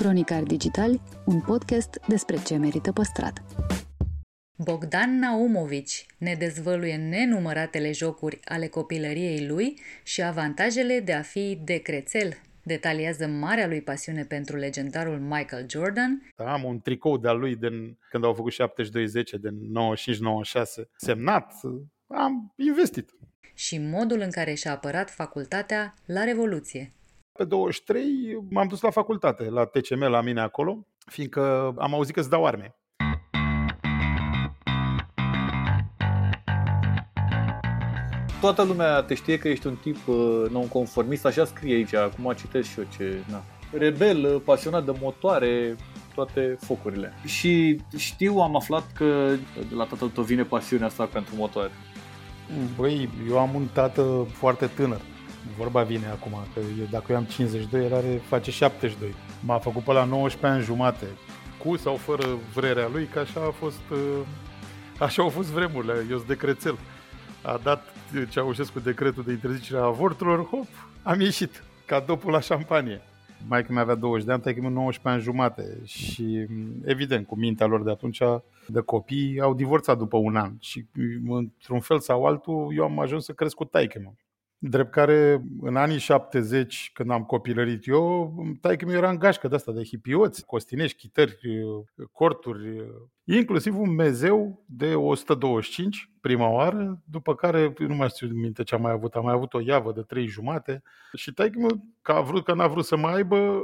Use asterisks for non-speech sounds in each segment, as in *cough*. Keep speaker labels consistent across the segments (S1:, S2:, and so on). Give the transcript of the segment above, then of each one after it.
S1: Cronicar Digitali, un podcast despre ce merită păstrat. Bogdan Naumovici ne dezvăluie nenumăratele jocuri ale copilăriei lui și avantajele de a fi decrețel. Detaliază marea lui pasiune pentru legendarul Michael Jordan.
S2: Am un tricou de-al lui din, când au făcut 72-10, din 95-96, semnat. Am investit.
S1: Și modul în care și-a apărat facultatea la Revoluție.
S2: Pe 23 m-am dus la facultate, la TCM, la mine acolo, fiindcă am auzit că îți dau arme.
S3: Toată lumea te știe că ești un tip uh, nonconformist, așa scrie aici, acum citesc și eu ce... Na. Rebel, uh, pasionat de motoare, toate focurile. Și știu, am aflat că de la tatăl tău vine pasiunea asta pentru motoare.
S2: Băi, eu am un tată foarte tânăr vorba vine acum, că eu, dacă eu am 52, el are, face 72. M-a făcut pe la 19 ani jumate, cu sau fără vrerea lui, că așa a fost, uh, așa au fost vremurile, eu sunt de crețel. A dat Ceaușescu decretul de interzicere a avorturilor, hop, am ieșit, ca dopul la șampanie. Mai mi avea 20 de ani, tai 19 ani jumate și evident, cu mintea lor de atunci de copii, au divorțat după un an și într-un fel sau altul eu am ajuns să cresc cu taică Drept care, în anii 70, când am copilărit eu, taică mi era în gașcă de asta, de hipioți, costinești, chitări, corturi, inclusiv un mezeu de 125 prima oară, după care, nu mai știu minte ce am mai avut, am mai avut o iavă de 3 jumate și taică că a vrut, că n-a vrut să mai aibă,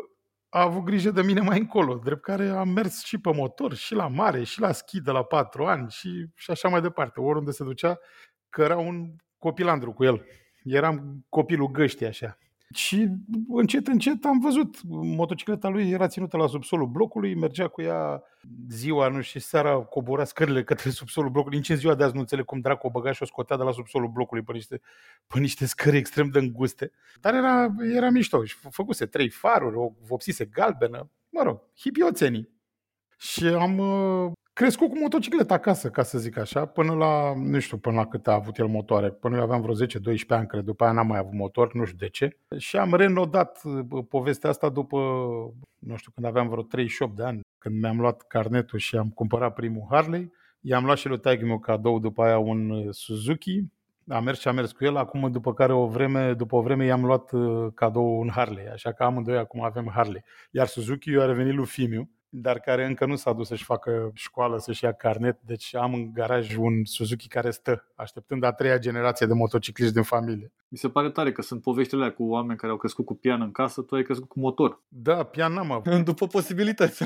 S2: a avut grijă de mine mai încolo, drept care am mers și pe motor, și la mare, și la schi de la patru ani și, și așa mai departe. Oriunde se ducea, că era un copilandru cu el. Eram copilul găștii așa. Și încet, încet am văzut, motocicleta lui era ținută la subsolul blocului, mergea cu ea ziua, nu știu, seara cobora scările către subsolul blocului. Nici în ziua de azi nu înțeleg cum dracu o băga și o scotea de la subsolul blocului pe niște, pe niște scări extrem de înguste. Dar era, era mișto și făcuse trei faruri, o vopsise galbenă, mă rog, hipioțenii. Și am crescut cu motocicleta acasă, ca să zic așa, până la, nu știu până la cât a avut el motoare, până eu aveam vreo 10-12 ani, cred, după aia n-am mai avut motor, nu știu de ce. Și am renodat povestea asta după, nu știu, când aveam vreo 38 de ani, când mi-am luat carnetul și am cumpărat primul Harley. I-am luat și lui taică meu cadou după aia un uh, Suzuki, a mers și a mers cu el, acum după care o vreme, după o vreme i-am luat uh, cadou un Harley, așa că amândoi acum avem Harley. Iar Suzuki i-a revenit lui Fimiu, dar care încă nu s-a dus să-și facă școală, să-și ia carnet, deci am în garaj un Suzuki care stă, așteptând a treia generație de motocicliști din familie.
S3: Mi se pare tare că sunt poveștile alea cu oameni care au crescut cu pian în casă, tu ai crescut cu motor.
S2: Da, pian n-am avut. *laughs*
S3: După posibilități.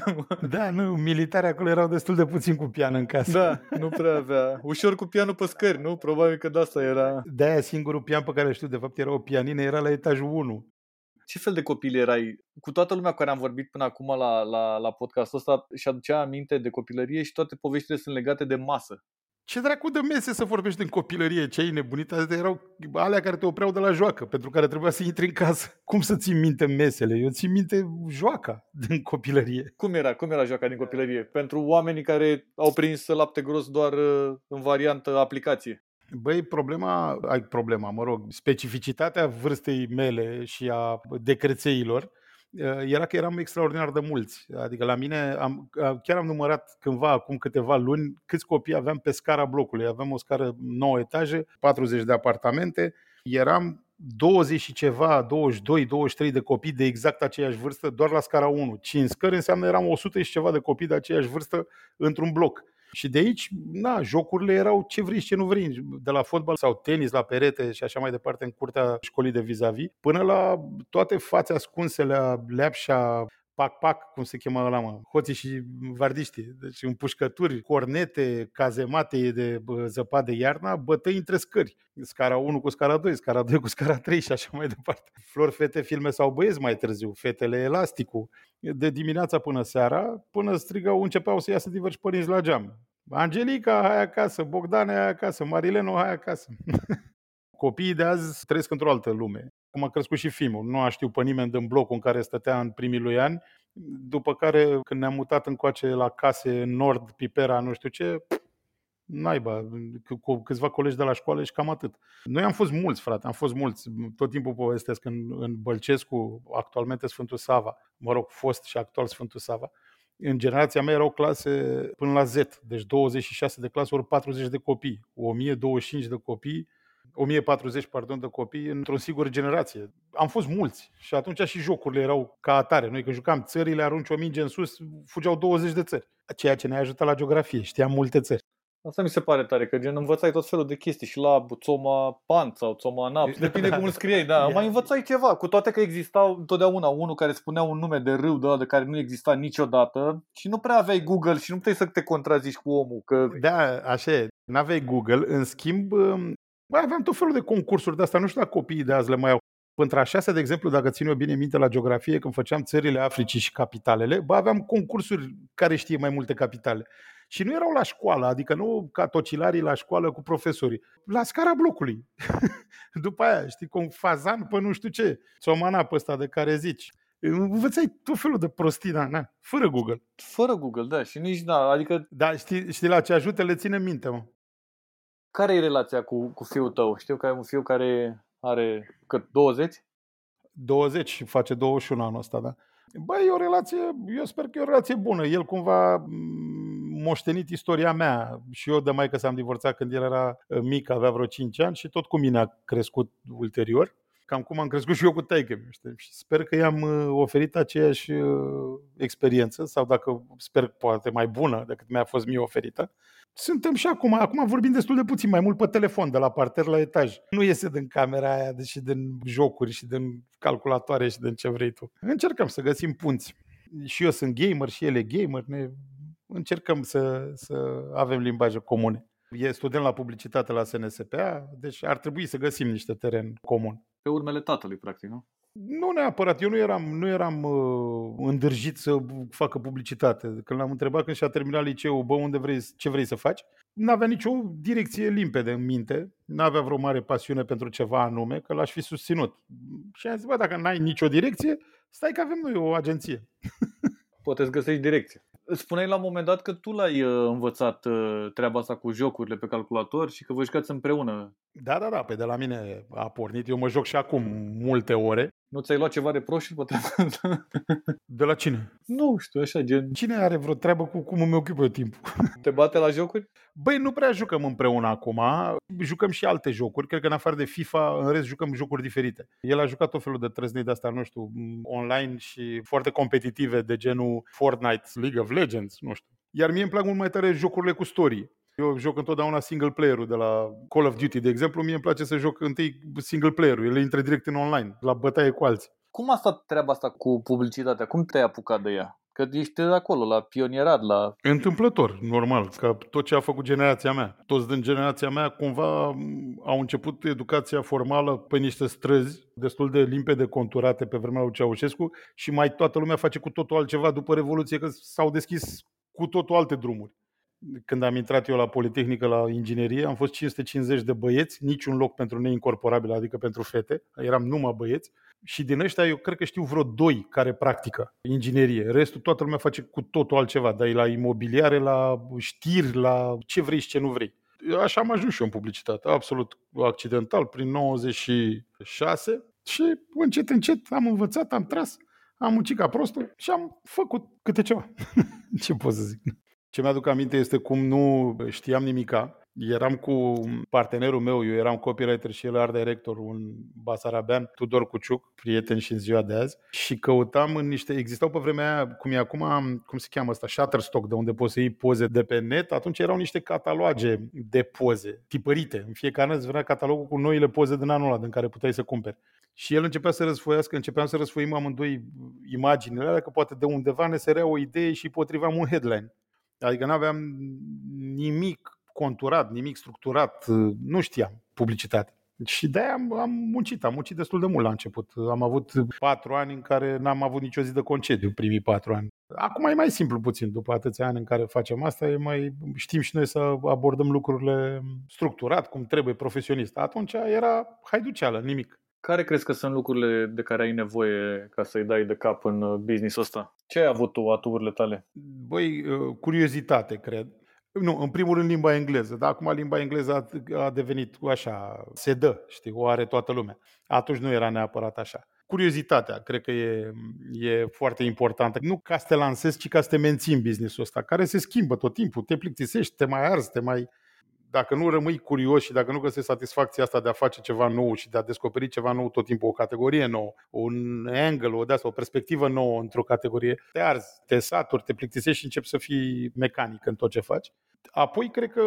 S2: da, nu, militari acolo erau destul de puțin cu pian în casă.
S3: Da, nu prea avea. Ușor cu pianul pe scări, nu? Probabil că de asta era...
S2: De-aia singurul pian pe care știu, de fapt, era o pianină, era la etajul 1
S3: ce fel de copil erai? Cu toată lumea cu care am vorbit până acum la, la, la podcastul ăsta și aducea aminte de copilărie și toate poveștile sunt legate de masă.
S2: Ce dracu de mese să vorbești în copilărie? Ce ai nebunit? Astea erau alea care te opreau de la joacă, pentru care trebuia să intri în casă. *laughs* Cum să ții minte mesele? Eu țin minte joaca din copilărie.
S3: Cum era? Cum era joaca din copilărie? Pentru oamenii care au prins lapte gros doar uh, în variantă aplicație.
S2: Băi, problema, ai problema, mă rog, specificitatea vârstei mele și a decrețeilor uh, era că eram extraordinar de mulți. Adică la mine, am, chiar am numărat cândva, acum câteva luni, câți copii aveam pe scara blocului. Aveam o scară 9 etaje, 40 de apartamente. Eram 20 și ceva, 22, 23 de copii de exact aceeași vârstă, doar la scara 1. 5 scări înseamnă eram 100 și ceva de copii de aceeași vârstă într-un bloc. Și de aici, na, jocurile erau ce vrei și ce nu vrei, de la fotbal sau tenis la perete și așa mai departe în curtea școlii de vis-a-vis, până la toate fațe ascunsele, leapșa, pac-pac, cum se cheamă ăla, mă, hoții și vardiștii, deci împușcături, cornete, cazemate de zăpadă iarna, bătăi între scări. Scara 1 cu scara 2, scara 2 cu scara 3 și așa mai departe. Flori, fete, filme sau băieți mai târziu, fetele elasticul. De dimineața până seara, până strigau, începeau să iasă diversi părinți la geam. Angelica, hai acasă, Bogdane, hai acasă, Marileno, hai acasă. *laughs* Copiii de azi trăiesc într-o altă lume. Cum a crescut și filmul. Nu a știu pe nimeni din blocul în care stătea în primii lui ani. După care, când ne-am mutat încoace la case în nord, Pipera, nu știu ce, naiba, cu câțiva colegi de la școală și cam atât. Noi am fost mulți, frate, am fost mulți. Tot timpul povestesc în, în Bălcescu, actualmente Sfântul Sava, mă rog, fost și actual Sfântul Sava. În generația mea erau clase până la Z, deci 26 de clase ori 40 de copii, 1025 de copii 1040, pardon, de copii într-o singură generație. Am fost mulți și atunci și jocurile erau ca atare. Noi când jucam țările, arunci o minge în sus, fugeau 20 de țări. Ceea ce ne-a ajutat la geografie. Știam multe țări.
S3: Asta mi se pare tare, că gen învățai tot felul de chestii și la Țoma Pan sau Țoma Nap, depinde cum *laughs* îl scriei, da, mai învățai ceva, cu toate că existau întotdeauna unul care spunea un nume de râu de ăla de care nu exista niciodată și nu prea aveai Google și nu puteai să te contrazici cu omul. Că...
S2: Da, așa e, n-aveai Google, în schimb Bă, aveam tot felul de concursuri de asta, nu știu dacă copiii de azi le mai au. Între a șasea, de exemplu, dacă țin eu bine minte la geografie, când făceam țările Africii și capitalele, bă, aveam concursuri care știe mai multe capitale. Și nu erau la școală, adică nu ca tocilarii la școală cu profesorii, la scara blocului. *laughs* După aia, știi, cu un fazan pe nu știu ce, țomana pe ăsta de care zici. Învățai tot felul de prostina, na, fără Google.
S3: Fără Google, da, și nici, da, adică...
S2: Da, știi, știi la ce ajută, le ține minte, mă.
S3: Care e relația cu, cu fiul tău? Știu că ai un fiu care are cât, 20?
S2: 20 și face 21 anul ăsta, da. Băi, e o relație, eu sper că e o relație bună. El cumva mm, moștenit istoria mea și eu de mai că s-am divorțat când el era uh, mic, avea vreo 5 ani și tot cu mine a crescut ulterior. Cam cum am crescut și eu cu taică Și sper că i-am uh, oferit aceeași uh, experiență sau dacă sper poate mai bună decât mi-a fost mie oferită suntem și acum, acum vorbim destul de puțin, mai mult pe telefon, de la parter la etaj. Nu iese din camera aia, și din jocuri și din calculatoare și din ce vrei tu. Încercăm să găsim punți. Și eu sunt gamer și el e gamer, ne încercăm să, să avem limbaje comune. E student la publicitate la SNSPA, deci ar trebui să găsim niște teren comun.
S3: Pe urmele tatălui, practic, nu?
S2: Nu neapărat, eu nu eram, nu eram uh, îndrăjit să facă publicitate. Când l-am întrebat când și-a terminat liceul, bă, unde vrei, ce vrei să faci? N-avea nicio direcție limpede în minte, n-avea vreo mare pasiune pentru ceva anume, că l-aș fi susținut. Și am zis, bă, dacă n-ai nicio direcție, stai că avem noi o agenție. *laughs*
S3: Poate să găsești direcție. Spuneai la un moment dat că tu l-ai uh, învățat uh, treaba asta cu jocurile pe calculator și că vă jucați împreună.
S2: Da, da, da, pe de la mine a pornit. Eu mă joc și acum multe ore.
S3: Nu ți-ai luat ceva de proști pe *laughs*
S2: De la cine?
S3: Nu știu, așa, gen...
S2: Cine are vreo treabă cu cum îmi ocup eu timpul? *laughs*
S3: Te bate la jocuri?
S2: Băi, nu prea jucăm împreună acum. Jucăm și alte jocuri. Cred că în afară de FIFA, în rest jucăm jocuri diferite. El a jucat tot felul de trăznei de asta, nu știu, online și foarte competitive, de genul Fortnite, League of Legends, nu știu. Iar mie îmi plac mult mai tare jocurile cu story. Eu joc întotdeauna single player-ul de la Call of Duty, de exemplu. Mie îmi place să joc întâi single player-ul. El intră direct în online, la bătaie cu alții.
S3: Cum a stat treaba asta cu publicitatea? Cum te-ai apucat de ea? Că ești acolo, la pionierat, la...
S2: Întâmplător, normal, că tot ce a făcut generația mea. Toți din generația mea cumva au început educația formală pe niște străzi destul de limpede conturate pe vremea lui Ceaușescu și mai toată lumea face cu totul altceva după Revoluție, că s-au deschis cu totul alte drumuri când am intrat eu la Politehnică la inginerie, am fost 550 de băieți, niciun loc pentru neincorporabil, adică pentru fete, eram numai băieți. Și din ăștia eu cred că știu vreo doi care practică inginerie. Restul toată lumea face cu totul altceva, dar e la imobiliare, la știri, la ce vrei și ce nu vrei. Așa am ajuns și eu în publicitate, absolut accidental, prin 96 și încet, încet am învățat, am tras, am muncit ca prostul și am făcut câte ceva. *laughs* ce pot să zic? Ce mi-aduc aminte este cum nu știam nimica. Eram cu partenerul meu, eu eram copywriter și el art director, un basarabean, Tudor Cuciuc, prieten și în ziua de azi, și căutam în niște, existau pe vremea aia, cum e acum, cum se cheamă asta, Shutterstock, de unde poți să iei poze de pe net, atunci erau niște cataloage de poze, tipărite. În fiecare an îți venea catalogul cu noile poze din anul ăla, din care puteai să cumperi. Și el începea să răsfoiască, începeam să răsfoim amândoi imaginile alea, că poate de undeva ne sărea o idee și potriveam un headline. Adică nu aveam nimic conturat, nimic structurat, nu știam publicitate. Și de-aia am, am muncit, am muncit destul de mult la început. Am avut patru ani în care n-am avut nicio zi de concediu, primii patru ani. Acum e mai simplu puțin, după atâția ani în care facem asta, e mai, știm și noi să abordăm lucrurile structurat, cum trebuie, profesionist. Atunci era haiduceală, nimic.
S3: Care crezi că sunt lucrurile de care ai nevoie ca să-i dai de cap în uh, business-ul ăsta? Ce ai avut tu, aturile tale?
S2: Băi, uh, curiozitate, cred. Nu, în primul rând limba engleză, dar acum limba engleză a, a devenit așa, se dă, știi, o are toată lumea. Atunci nu era neapărat așa. Curiozitatea, cred că e, e foarte importantă. Nu ca să te lansezi, ci ca să te menții în business-ul ăsta, care se schimbă tot timpul, te plictisești, te mai arzi, te mai dacă nu rămâi curios și dacă nu găsești satisfacția asta de a face ceva nou și de a descoperi ceva nou tot timpul, o categorie nouă, un angle, o, de asta, o perspectivă nouă într-o categorie, te arzi, te saturi, te plictisești și începi să fii mecanic în tot ce faci. Apoi, cred că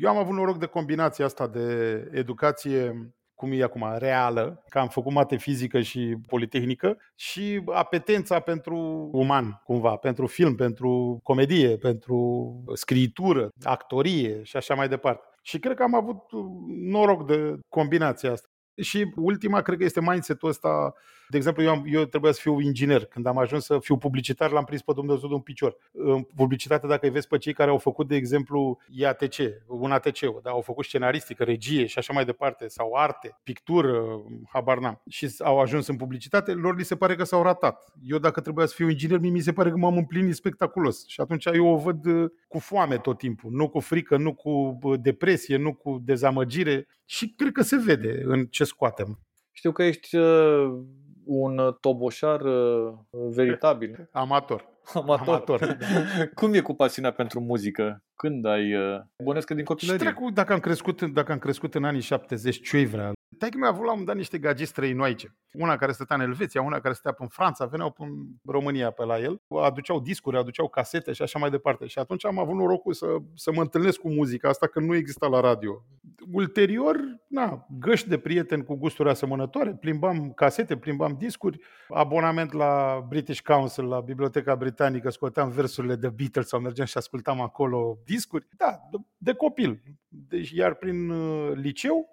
S2: eu am avut noroc de combinația asta de educație cum e acum, reală, că am făcut mate fizică și politehnică și apetența pentru uman, cumva, pentru film, pentru comedie, pentru scriitură, actorie și așa mai departe. Și cred că am avut noroc de combinația asta. Și ultima, cred că este mindset-ul ăsta. De exemplu, eu, am, eu trebuia să fiu inginer. Când am ajuns să fiu publicitar, l-am prins pe Dumnezeu de un picior. În publicitate, dacă îi vezi pe cei care au făcut, de exemplu, IATC, un ATC, da, au făcut scenaristică, regie și așa mai departe, sau arte, pictură, habar n-am, și au ajuns în publicitate, lor li se pare că s-au ratat. Eu, dacă trebuia să fiu inginer, mi se pare că m-am împlinit spectaculos. Și atunci eu o văd uh, cu foame tot timpul, nu cu frică, nu cu uh, depresie, nu cu dezamăgire. Și cred că se vede în ce scoatem.
S3: Știu că ești uh, un toboșar uh, veritabil. *laughs*
S2: Amator.
S3: Amator. Amator. *laughs* Cum e cu pasiunea pentru muzică? Când ai... Uh, bănesc din copilărie.
S2: Și trecut, dacă am crescut, dacă am crescut în anii 70, ce vrea? Taică mi-a avut la un moment dat niște gagiți străinoaice. Una care stătea în Elveția, una care stătea în Franța, veneau în România pe la el, aduceau discuri, aduceau casete și așa mai departe. Și atunci am avut norocul să, să mă întâlnesc cu muzica asta, că nu exista la radio. Ulterior, na, găști de prieteni cu gusturi asemănătoare, plimbam casete, plimbam discuri, abonament la British Council, la Biblioteca Britanică, scoteam versurile de Beatles sau mergeam și ascultam acolo discuri. Da, de, de copil. Deci, iar prin uh, liceu,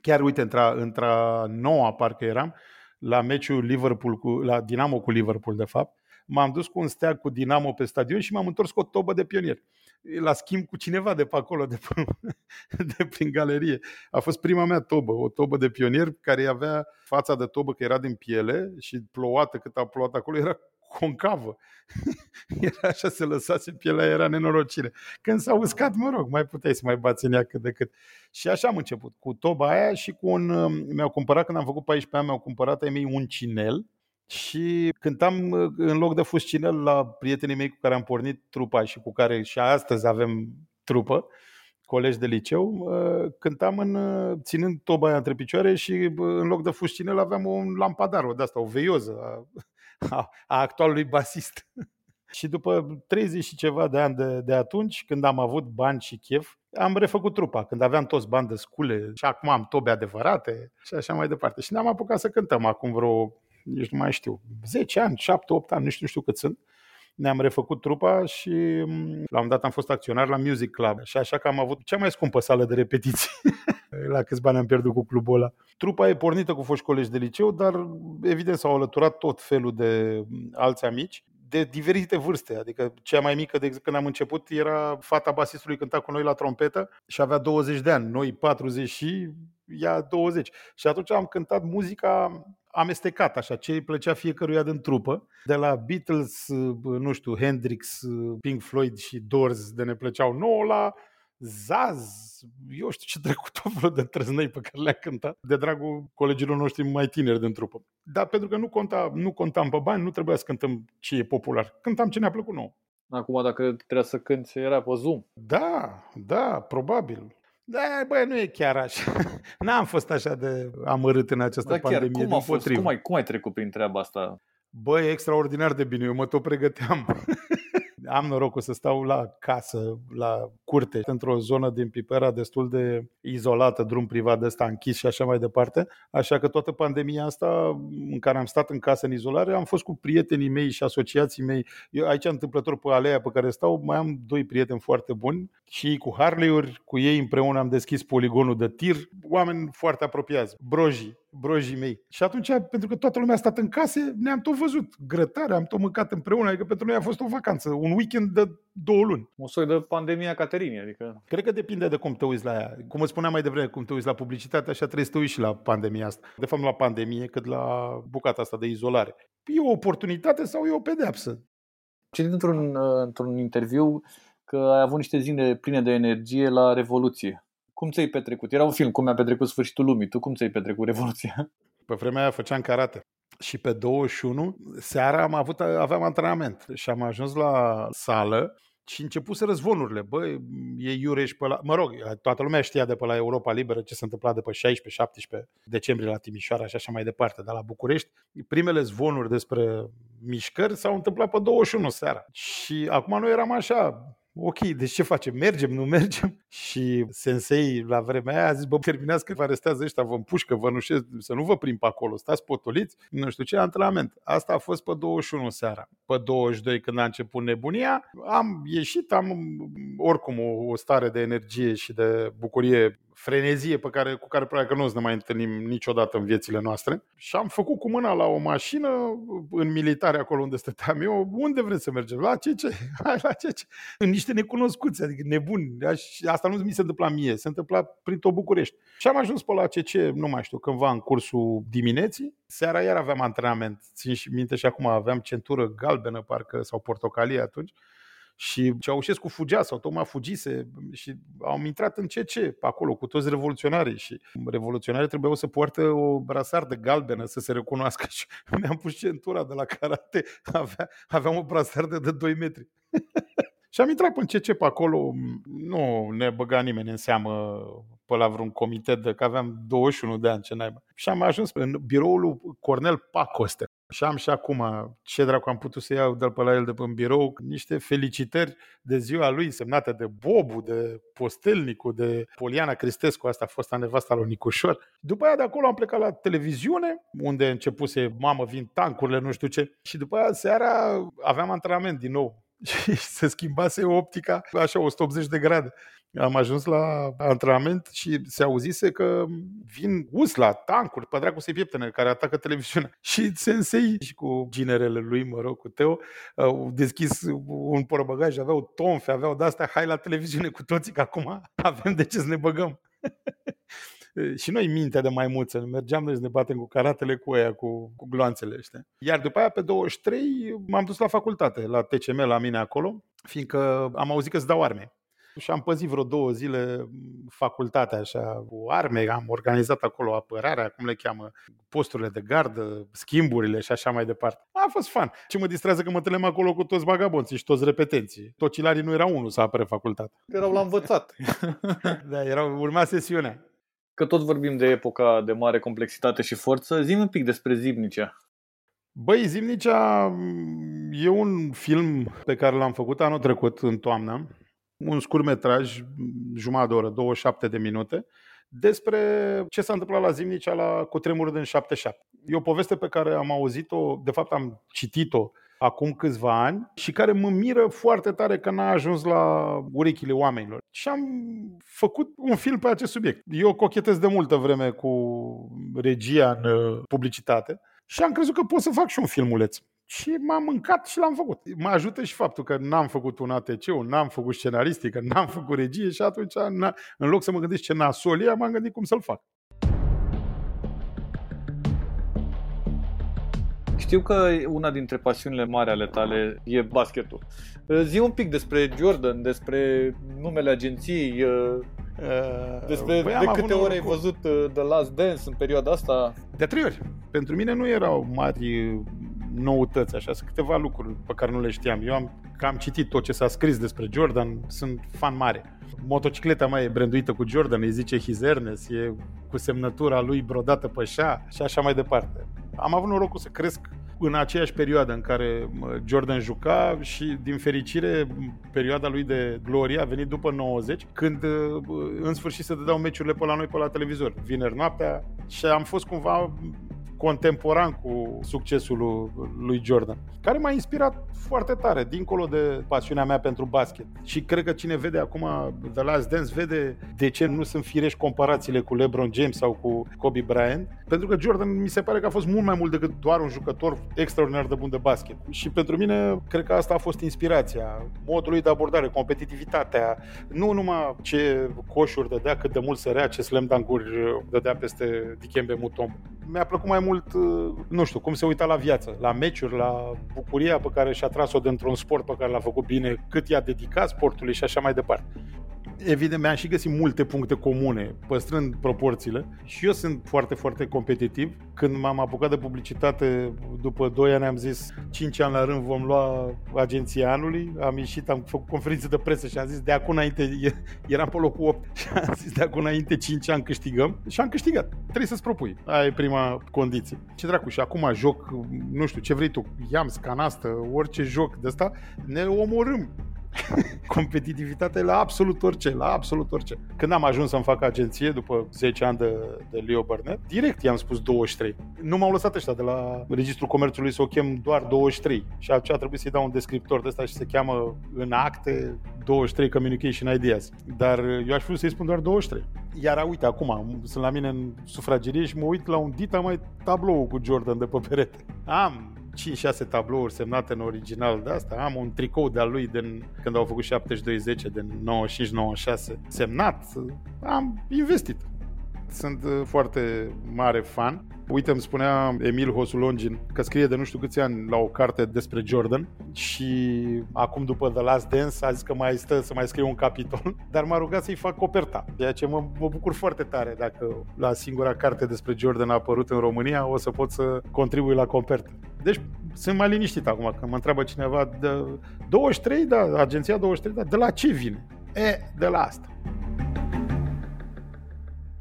S2: chiar uite, între, între noua parcă eram, la meciul Liverpool cu, la Dinamo cu Liverpool, de fapt, m-am dus cu un steag cu Dinamo pe stadion și m-am întors cu o tobă de pionier. La schimb cu cineva de pe acolo, de, pe, *laughs* de prin galerie. A fost prima mea tobă, o tobă de pionier care avea fața de tobă, că era din piele și plouată cât a plouat acolo, era concavă. *laughs* era așa, se lăsase pielea, era nenorocire. Când s-a uscat, mă rog, mai puteai să mai bați în ea cât de cât. Și așa am început, cu toba aia și cu un... Um, mi-au cumpărat, când am făcut 14 ani, mi-au cumpărat ai mei un cinel și cântam uh, în loc de fuscinel la prietenii mei cu care am pornit trupa și cu care și astăzi avem trupă, colegi de liceu, uh, cântam în, uh, ținând toba aia între picioare și în loc de fuscinel aveam un lampadar, o de asta, o veioză a, *laughs* a actualului basist. *laughs* și după 30 și ceva de ani de, de atunci, când am avut bani și chef, am refăcut trupa, când aveam toți bani de scule și acum am tobe adevărate și așa mai departe. Și ne-am apucat să cântăm acum vreo, nici nu mai știu, 10 ani, 7, 8 ani, nu știu, nu știu cât sunt ne-am refăcut trupa și mm, la un moment dat am fost acționar la Music Club și așa că am avut cea mai scumpă sală de repetiții. *laughs* la câți bani am pierdut cu clubul ăla. Trupa e pornită cu foști colegi de liceu, dar evident s-au alăturat tot felul de mm, alți amici de diferite vârste, adică cea mai mică, de exemplu, când am început, era fata basistului cânta cu noi la trompetă și avea 20 de ani, noi 40 și ea 20. Și atunci am cântat muzica amestecat, așa, ce îi plăcea fiecăruia din trupă, de la Beatles, nu știu, Hendrix, Pink Floyd și Doors, de ne plăceau nouă, la Zaz, eu știu ce dracu *laughs* tot felul de trăznăi pe care le-a cântat, de dragul colegilor noștri mai tineri din trupă. Dar pentru că nu, conta, nu contam pe bani, nu trebuia să cântăm ce e popular. Cântam ce ne-a plăcut nouă.
S3: Acum, dacă trebuia să cânti, era pe Zoom.
S2: Da, da, probabil. Da, băi, nu e chiar așa. *laughs* N-am fost așa de amărât în această da, chiar, pandemie.
S3: Cum, a fost? cum, ai, cum ai trecut prin treaba asta?
S2: Băi, extraordinar de bine. Eu mă tot pregăteam. *laughs* Am norocul să stau la casă, la curte, într-o zonă din Pipera destul de izolată, drum privat de ăsta închis și așa mai departe. Așa că toată pandemia asta în care am stat în casă în izolare, am fost cu prietenii mei și asociații mei. Eu aici, întâmplător pe alea pe care stau, mai am doi prieteni foarte buni și cu Harley-uri, cu ei împreună am deschis poligonul de tir, oameni foarte apropiați, brojii, brojii mei. Și atunci, pentru că toată lumea a stat în case, ne-am tot văzut grătare, am tot mâncat împreună, adică pentru noi a fost o vacanță, un weekend de două luni.
S3: Un soi de pandemia Caterinii, adică...
S2: Cred că depinde de cum te uiți la ea. Cum îți spuneam mai devreme, cum te uiți la publicitate, așa trebuie să te uiți și la pandemia asta. De fapt, nu la pandemie, cât la bucata asta de izolare. E o oportunitate sau e o pedeapsă?
S3: Citit într-un, uh, într-un interviu că ai avut niște zile pline de energie la Revoluție. Cum ți-ai petrecut? Era un film, cum mi-a petrecut sfârșitul lumii. Tu cum ți-ai petrecut Revoluția?
S2: Pe vremea aia făceam karate. Și pe 21, seara am avut, aveam antrenament și am ajuns la sală și început să răzvonurile. Bă, e Iureș pe la... Mă rog, toată lumea știa de pe la Europa Liberă ce se întâmpla de pe 16-17 decembrie la Timișoara și așa mai departe. Dar la București, primele zvonuri despre mișcări s-au întâmplat pe 21 seara. Și acum noi eram așa, ok, deci ce facem? Mergem, nu mergem? *laughs* Și sensei la vremea aia a zis, bă, terminați că vă arestează ăștia, vă împușcă, vă nușesc, să nu vă prind pe acolo, stați potoliți, nu știu ce, antrenament. Asta a fost pe 21 seara. Pe 22, când a început nebunia, am ieșit, am oricum o, o stare de energie și de bucurie frenezie pe care, cu care probabil că nu o să ne mai întâlnim niciodată în viețile noastre. Și am făcut cu mâna la o mașină, în militare acolo unde stăteam eu, unde vreți să mergem? La ce ce? *laughs* Hai la ce ce? În niște necunoscuți, adică nebuni. Asta nu mi se întâmpla mie, se întâmpla prin tot București. Și am ajuns pe la ce nu mai știu, cândva în cursul dimineții. Seara iar aveam antrenament, țin și minte și acum aveam centură galbenă, parcă, sau portocalie atunci și Ceaușescu fugea sau tocmai fugise și au intrat în CC pe acolo cu toți revoluționarii și revoluționarii trebuiau să poarte o brasardă galbenă să se recunoască *laughs* și mi-am pus centura de la karate, avea, aveam o brasardă de 2 metri. *laughs* și am intrat în CC pe acolo, nu ne băga nimeni în seamă pe la vreun comitet de că aveam 21 de ani, ce naiba. Și am ajuns în biroul lui Cornel Pacoste, și am și acum ce dracu am putut să iau de pe la el de pe birou, niște felicitări de ziua lui semnate de Bobu, de Postelnicu, de Poliana Cristescu, asta a fost a nevasta lui Nicușor. După aia de acolo am plecat la televiziune, unde începuse, mamă, vin tancurile, nu știu ce. Și după aia seara aveam antrenament din nou *laughs* și se schimbase optica așa 180 de grade am ajuns la antrenament și se auzise că vin usla, tancuri, pe dracu să pieptene, care atacă televiziunea. *laughs* Și sensei și cu ginerele lui, mă rog, cu Teo, au deschis un porobăgaj, aveau tonfe, aveau de-astea, hai la televiziune cu toții, că acum avem de ce să ne băgăm. *laughs* și noi mintea de maimuță, mergeam noi să ne batem cu caratele cu ea, cu, cu gloanțele ăștia. Iar după aia, pe 23, m-am dus la facultate, la TCM, la mine acolo, fiindcă am auzit că îți dau arme și am păzit vreo două zile facultatea așa cu arme, am organizat acolo apărarea, cum le cheamă, posturile de gardă, schimburile și așa mai departe. A fost fan. Ce mă distrează că mă întâlneam acolo cu toți vagabonții și toți repetenții. Tocilarii nu erau unul să apere facultatea.
S3: Erau la învățat. *laughs*
S2: da, erau, urma sesiunea.
S3: Că tot vorbim de epoca de mare complexitate și forță, zi un pic despre Zimnicea.
S2: Băi, Zimnicea e un film pe care l-am făcut anul trecut, în toamnă, un scurtmetraj, jumătate de oră, 27 de minute, despre ce s-a întâmplat la Zimnicea la cutremurul din 77. E o poveste pe care am auzit-o, de fapt am citit-o acum câțiva ani și care mă miră foarte tare că n-a ajuns la urechile oamenilor. Și am făcut un film pe acest subiect. Eu cochetez de multă vreme cu regia în uh, publicitate și am crezut că pot să fac și un filmuleț și m-am mâncat și l-am făcut. Mă ajută și faptul că n-am făcut un ATC, n-am făcut scenaristică, n-am făcut regie și atunci, în loc să mă gândesc ce nasol e, m-am gândit cum să-l fac.
S3: Știu că una dintre pasiunile mari ale tale e basketul. Zi un pic despre Jordan, despre numele agenției, despre Băi, de câte ori ai văzut The Last Dance în perioada asta?
S2: De trei ori. Pentru mine nu erau mari noutăți, așa, sunt câteva lucruri pe care nu le știam. Eu am, am citit tot ce s-a scris despre Jordan, sunt fan mare. Motocicleta mea e branduită cu Jordan, îi zice Hizernes, e cu semnătura lui brodată pe șa și așa mai departe. Am avut norocul să cresc în aceeași perioadă în care Jordan juca și, din fericire, perioada lui de glorie a venit după 90, când în sfârșit se dădeau meciurile pe la noi pe la televizor, vineri noaptea și am fost cumva contemporan cu succesul lui Jordan, care m-a inspirat foarte tare, dincolo de pasiunea mea pentru basket. Și cred că cine vede acum The Last Dance vede de ce nu sunt firești comparațiile cu LeBron James sau cu Kobe Bryant, pentru că Jordan mi se pare că a fost mult mai mult decât doar un jucător extraordinar de bun de basket. Și pentru mine, cred că asta a fost inspirația, modul lui de abordare, competitivitatea, nu numai ce coșuri dădea, cât de mult sărea, ce slam dunk-uri dădea peste Dikembe Mutombo. Mi-a plăcut mai mult, nu știu, cum se uita la viață, la meciuri, la bucuria pe care și-a tras-o dintr-un sport pe care l-a făcut bine, cât i-a dedicat sportului și așa mai departe evident, mi-am și găsit multe puncte comune, păstrând proporțiile. Și eu sunt foarte, foarte competitiv. Când m-am apucat de publicitate, după 2 ani am zis 5 ani la rând vom lua agenția anului. Am ieșit, am făcut conferință de presă și am zis de acum înainte, eram pe locul 8 *laughs* și am zis de acum înainte 5 ani câștigăm și am câștigat. Trebuie să-ți propui. Aia e prima condiție. Ce dracu, și acum joc, nu știu, ce vrei tu, iam, scanastă, orice joc de asta, ne omorâm *laughs* competitivitatea la absolut orice, la absolut orice. Când am ajuns să-mi fac agenție, după 10 ani de, de Leo Burnett, direct i-am spus 23. Nu m-au lăsat ăștia de la Registrul Comerțului să o chem doar 23. Și aceea a trebuit să-i dau un descriptor de ăsta și se cheamă în acte 23 Communication Ideas. Dar eu aș vrea să-i spun doar 23. Iar uite, acum sunt la mine în sufragerie și mă uit la un dita mai tablou cu Jordan de pe perete. Am 5-6 tablouri semnate în original de asta. Am un tricou de-al lui din, când au făcut 72-10, din 95-96, semnat. Am investit. Sunt uh, foarte mare fan. Uite, îmi spunea Emil Hosulongin că scrie de nu știu câți ani la o carte despre Jordan și acum după The Last Dance a zis că mai stă să mai scrie un capitol, *laughs* dar m-a rugat să-i fac coperta, ceea ce mă, mă bucur foarte tare dacă la singura carte despre Jordan a apărut în România o să pot să contribui la copertă. Deci sunt mai liniștit acum când mă întreabă cineva de 23, da, agenția 23, da, de la ce vine? E, de la asta.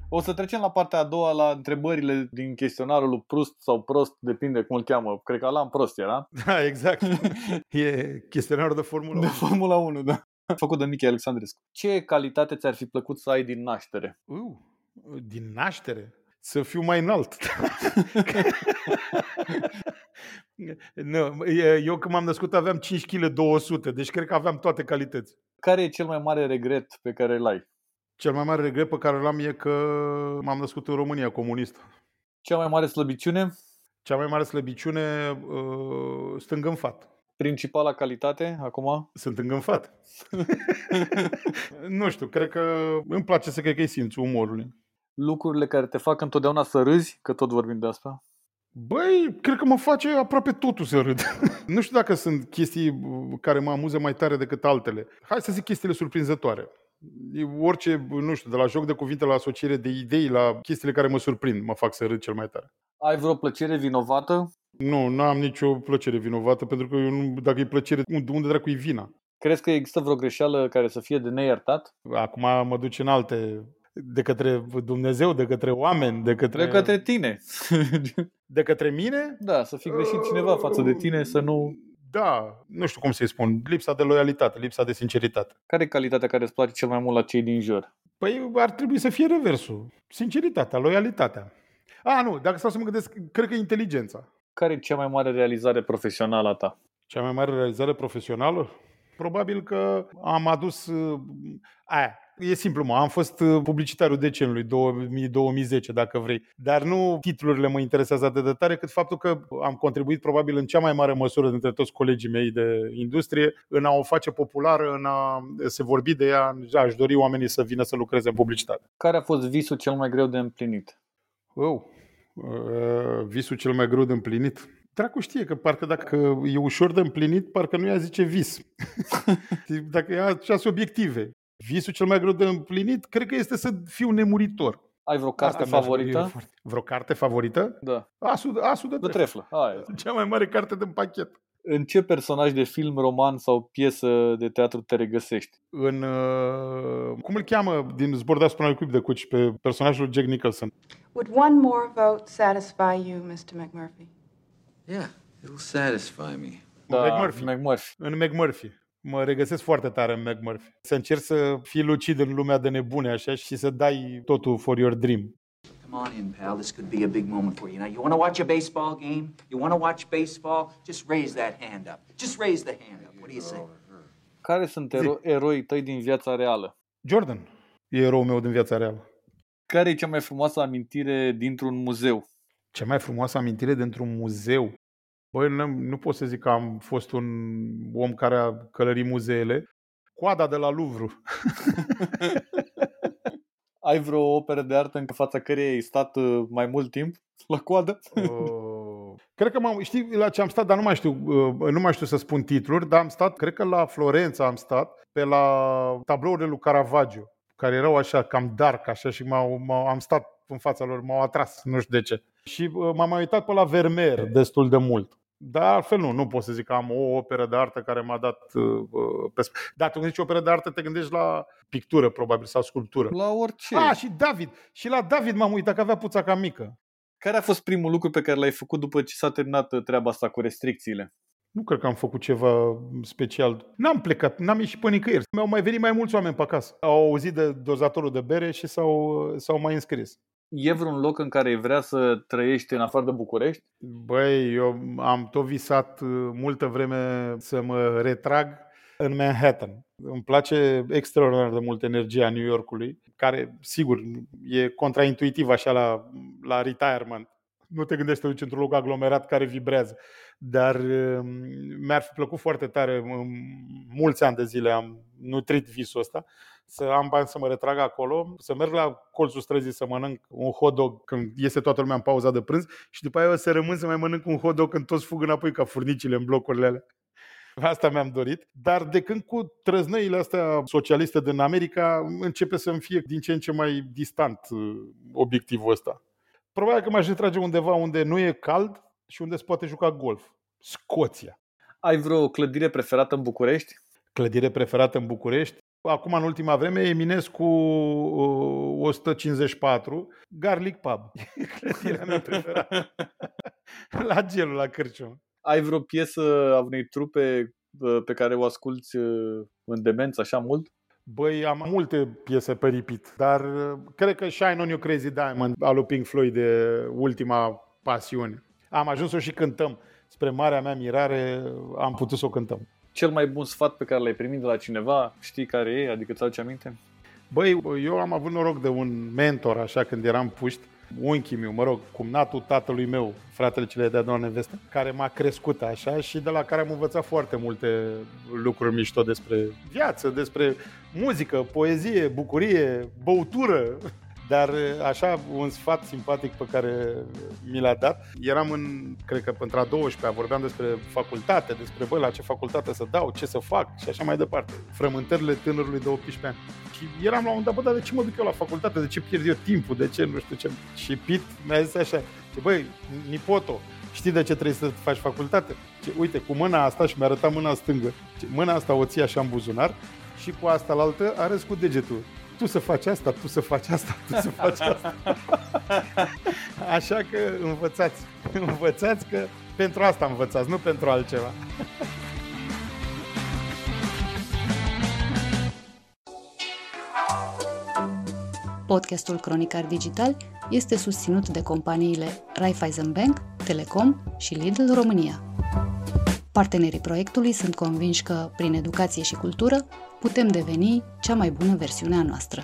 S3: O să trecem la partea a doua, la întrebările din chestionarul lui Prost sau Prost, depinde cum îl cheamă. Cred că Alan Prost era. *laughs*
S2: Da, exact. *laughs* e chestionarul de Formula 1.
S3: De Formula 1, da. Făcut de Michi Alexandrescu. Ce calitate ți-ar fi plăcut să ai din naștere?
S2: Uh, din naștere? Să fiu mai înalt. *laughs* nu, eu când m-am născut aveam 5 kg 200, deci cred că aveam toate calități.
S3: Care e cel mai mare regret pe care îl ai?
S2: Cel mai mare regret pe care l-am e că m-am născut în România comunistă.
S3: Cea mai mare slăbiciune?
S2: Cea mai mare slăbiciune, uh, stâng în fat.
S3: Principala calitate acum?
S2: Sunt îngânfat. *laughs* nu știu, cred că îmi place să cred că e simțul umorului.
S3: Lucrurile care te fac întotdeauna să râzi, că tot vorbim de asta?
S2: Băi, cred că mă face aproape totul să râd. *laughs* nu știu dacă sunt chestii care mă amuză mai tare decât altele. Hai să zic chestiile surprinzătoare orice, nu știu, de la joc de cuvinte la asociere de idei, la chestiile care mă surprind, mă fac să râd cel mai tare.
S3: Ai vreo plăcere vinovată?
S2: Nu, nu am nicio plăcere vinovată, pentru că eu nu, dacă e plăcere, unde, unde dracu e vina?
S3: Crezi că există vreo greșeală care să fie de neiertat?
S2: Acum mă duce în alte de către Dumnezeu, de către oameni, de către...
S3: De către tine. *laughs*
S2: de către mine?
S3: Da, să fi greșit cineva față de tine, să nu
S2: da, nu știu cum să-i spun, lipsa de loialitate, lipsa de sinceritate.
S3: Care e calitatea care îți place cel mai mult la cei din jur?
S2: Păi ar trebui să fie reversul. Sinceritatea, loialitatea. A, nu, dacă stau să mă gândesc, cred că e inteligența.
S3: Care e cea mai mare realizare profesională a ta?
S2: Cea mai mare realizare profesională? Probabil că am adus uh, aia, E simplu, mă, am fost uh, publicitarul decenului 2010, dacă vrei. Dar nu titlurile mă interesează atât de tare, cât faptul că am contribuit probabil în cea mai mare măsură dintre toți colegii mei de industrie în a o face populară, în a se vorbi de ea, aș dori oamenii să vină să lucreze în publicitate.
S3: Care a fost visul cel mai greu de împlinit?
S2: Oh, visul cel mai greu de împlinit? Dracu știe că parcă dacă e ușor de împlinit, parcă nu i-a zice vis. *laughs* dacă e așa obiective. Visul cel mai greu de împlinit, cred că este să fiu nemuritor.
S3: Ai vreo carte Asta favorită?
S2: Vreo carte favorită?
S3: Da.
S2: Asul, Asul de,
S3: de treflă. Hai. *laughs*
S2: Cea mai mare carte din pachet.
S3: În ce personaj de film, roman sau piesă de teatru te regăsești?
S2: În, uh, cum îl cheamă din Zbor deasupra unui cuib de cuci pe personajul Jack Nicholson?
S4: Would one more vote satisfy you, Mr. McMurphy?
S5: Yeah,
S4: It'll satisfy me.
S3: Da,
S2: McMurphy.
S3: McMurphy.
S2: În McMurphy. Mă regăsesc foarte tare în McMurphy. Să încerci să fii lucid în lumea de nebune așa și să dai totul for your dream.
S5: Come on in, pal. This could be a big moment for you. Now, you want to watch a baseball game? You want to watch baseball? Just raise that hand up. Just raise the hand up. What do you say?
S3: Care sunt ero- eroii tăi din viața reală?
S2: Jordan e eroul meu din viața reală.
S3: Care e cea mai frumoasă amintire dintr-un muzeu?
S2: Cea mai frumoasă amintire dintr-un muzeu. Băi, nu, nu pot să zic că am fost un om care a călărit muzeele. Coada de la Louvre. *laughs*
S3: Ai vreo operă de artă în fața căreia ai stat uh, mai mult timp la coadă?
S2: Uh, cred că m-am, știi la ce am stat, dar nu mai știu, uh, nu mai știu să spun titluri, dar am stat, cred că la Florența am stat, pe la tablourile lui Caravaggio, care erau așa cam dark, așa și m-au, m-au, am stat în fața lor, m-au atras, nu știu de ce. Și uh, m-am mai uitat pe la Vermeer destul de mult. Dar altfel nu, nu pot să zic că am o operă de artă care m-a dat uh, uh, pe... sp- Dar tu când zici operă de artă, te gândești la pictură, probabil, sau sculptură.
S3: La orice.
S2: Ah, și David. Și la David m-am uitat că avea puța cam mică.
S3: Care a fost primul lucru pe care l-ai făcut după ce s-a terminat uh, treaba asta cu restricțiile?
S2: Nu cred că am făcut ceva special. N-am plecat, n-am ieșit pe nicăieri. Mi-au mai venit mai mulți oameni pe acasă. Au auzit de dozatorul de bere și s-au, s-au mai înscris.
S3: E vreun loc în care ai vrea să trăiești în afară de București?
S2: Băi, eu am tot visat uh, multă vreme să mă retrag în Manhattan. Îmi place extraordinar de mult energia New Yorkului, care, sigur, e contraintuitiv așa la, la retirement. Nu te gândești să te duci într-un loc aglomerat care vibrează. Dar uh, mi-ar fi plăcut foarte tare, în mulți ani de zile am nutrit visul ăsta, să am bani să mă retrag acolo, să merg la colțul străzii să mănânc un hot dog când iese toată lumea în pauza de prânz și după aia o să rămân să mai mănânc un hot dog când toți fug înapoi ca furnicile în blocurile alea. *laughs* Asta mi-am dorit. Dar de când cu trăznăile astea socialiste din America începe să-mi fie din ce în ce mai distant uh, obiectivul ăsta. Probabil că m-aș retrage undeva unde nu e cald și unde se poate juca golf. Scoția.
S3: Ai vreo clădire preferată în București?
S2: Clădire preferată în București. Acum, în ultima vreme, Eminescu uh, 154, Garlic Pub. *laughs* E clădirea mea preferată. *laughs* la gelul, la Cârciun.
S3: Ai vreo piesă a unei trupe uh, pe care o asculti uh, în demență așa mult?
S2: Băi, am multe piese pe repeat, dar uh, cred că Shine on You Crazy Diamond al lui Pink Floyd de ultima pasiune. Am ajuns să o și cântăm. Spre marea mea mirare am putut să o cântăm.
S3: Cel mai bun sfat pe care l-ai primit de la cineva, știi care e? Adică ți aduce aminte?
S2: Băi, eu am avut noroc de un mentor, așa, când eram puști, unchiul meu, mă rog, cumnatul tatălui meu, fratele cele de-a doua nevestă, care m-a crescut așa și de la care am învățat foarte multe lucruri mișto despre viață, despre muzică, poezie, bucurie, băutură. Dar așa, un sfat simpatic pe care mi l-a dat, eram în, cred că pentru a 12-a, vorbeam despre facultate, despre bă, la ce facultate să dau, ce să fac și așa mai departe. Frământările tânărului de 18 ani. Și eram la un dat, bă, dar de ce mă duc eu la facultate? De ce pierd eu timpul? De ce nu știu ce? Și Pit mi-a zis așa, ce, băi, nipoto, știi de ce trebuie să faci facultate? Ce, uite, cu mâna asta și mi-a arătat mâna stângă. Ce, mâna asta o ții așa în buzunar și cu asta la altă arăți cu degetul tu să faci asta, tu să faci asta, tu să faci asta. *laughs* Așa că învățați, învățați că pentru asta învățați, nu pentru altceva.
S1: Podcastul Cronicar Digital este susținut de companiile Raiffeisen Bank, Telecom și Lidl România. Partenerii proiectului sunt convinși că, prin educație și cultură, putem deveni cea mai bună versiune a noastră.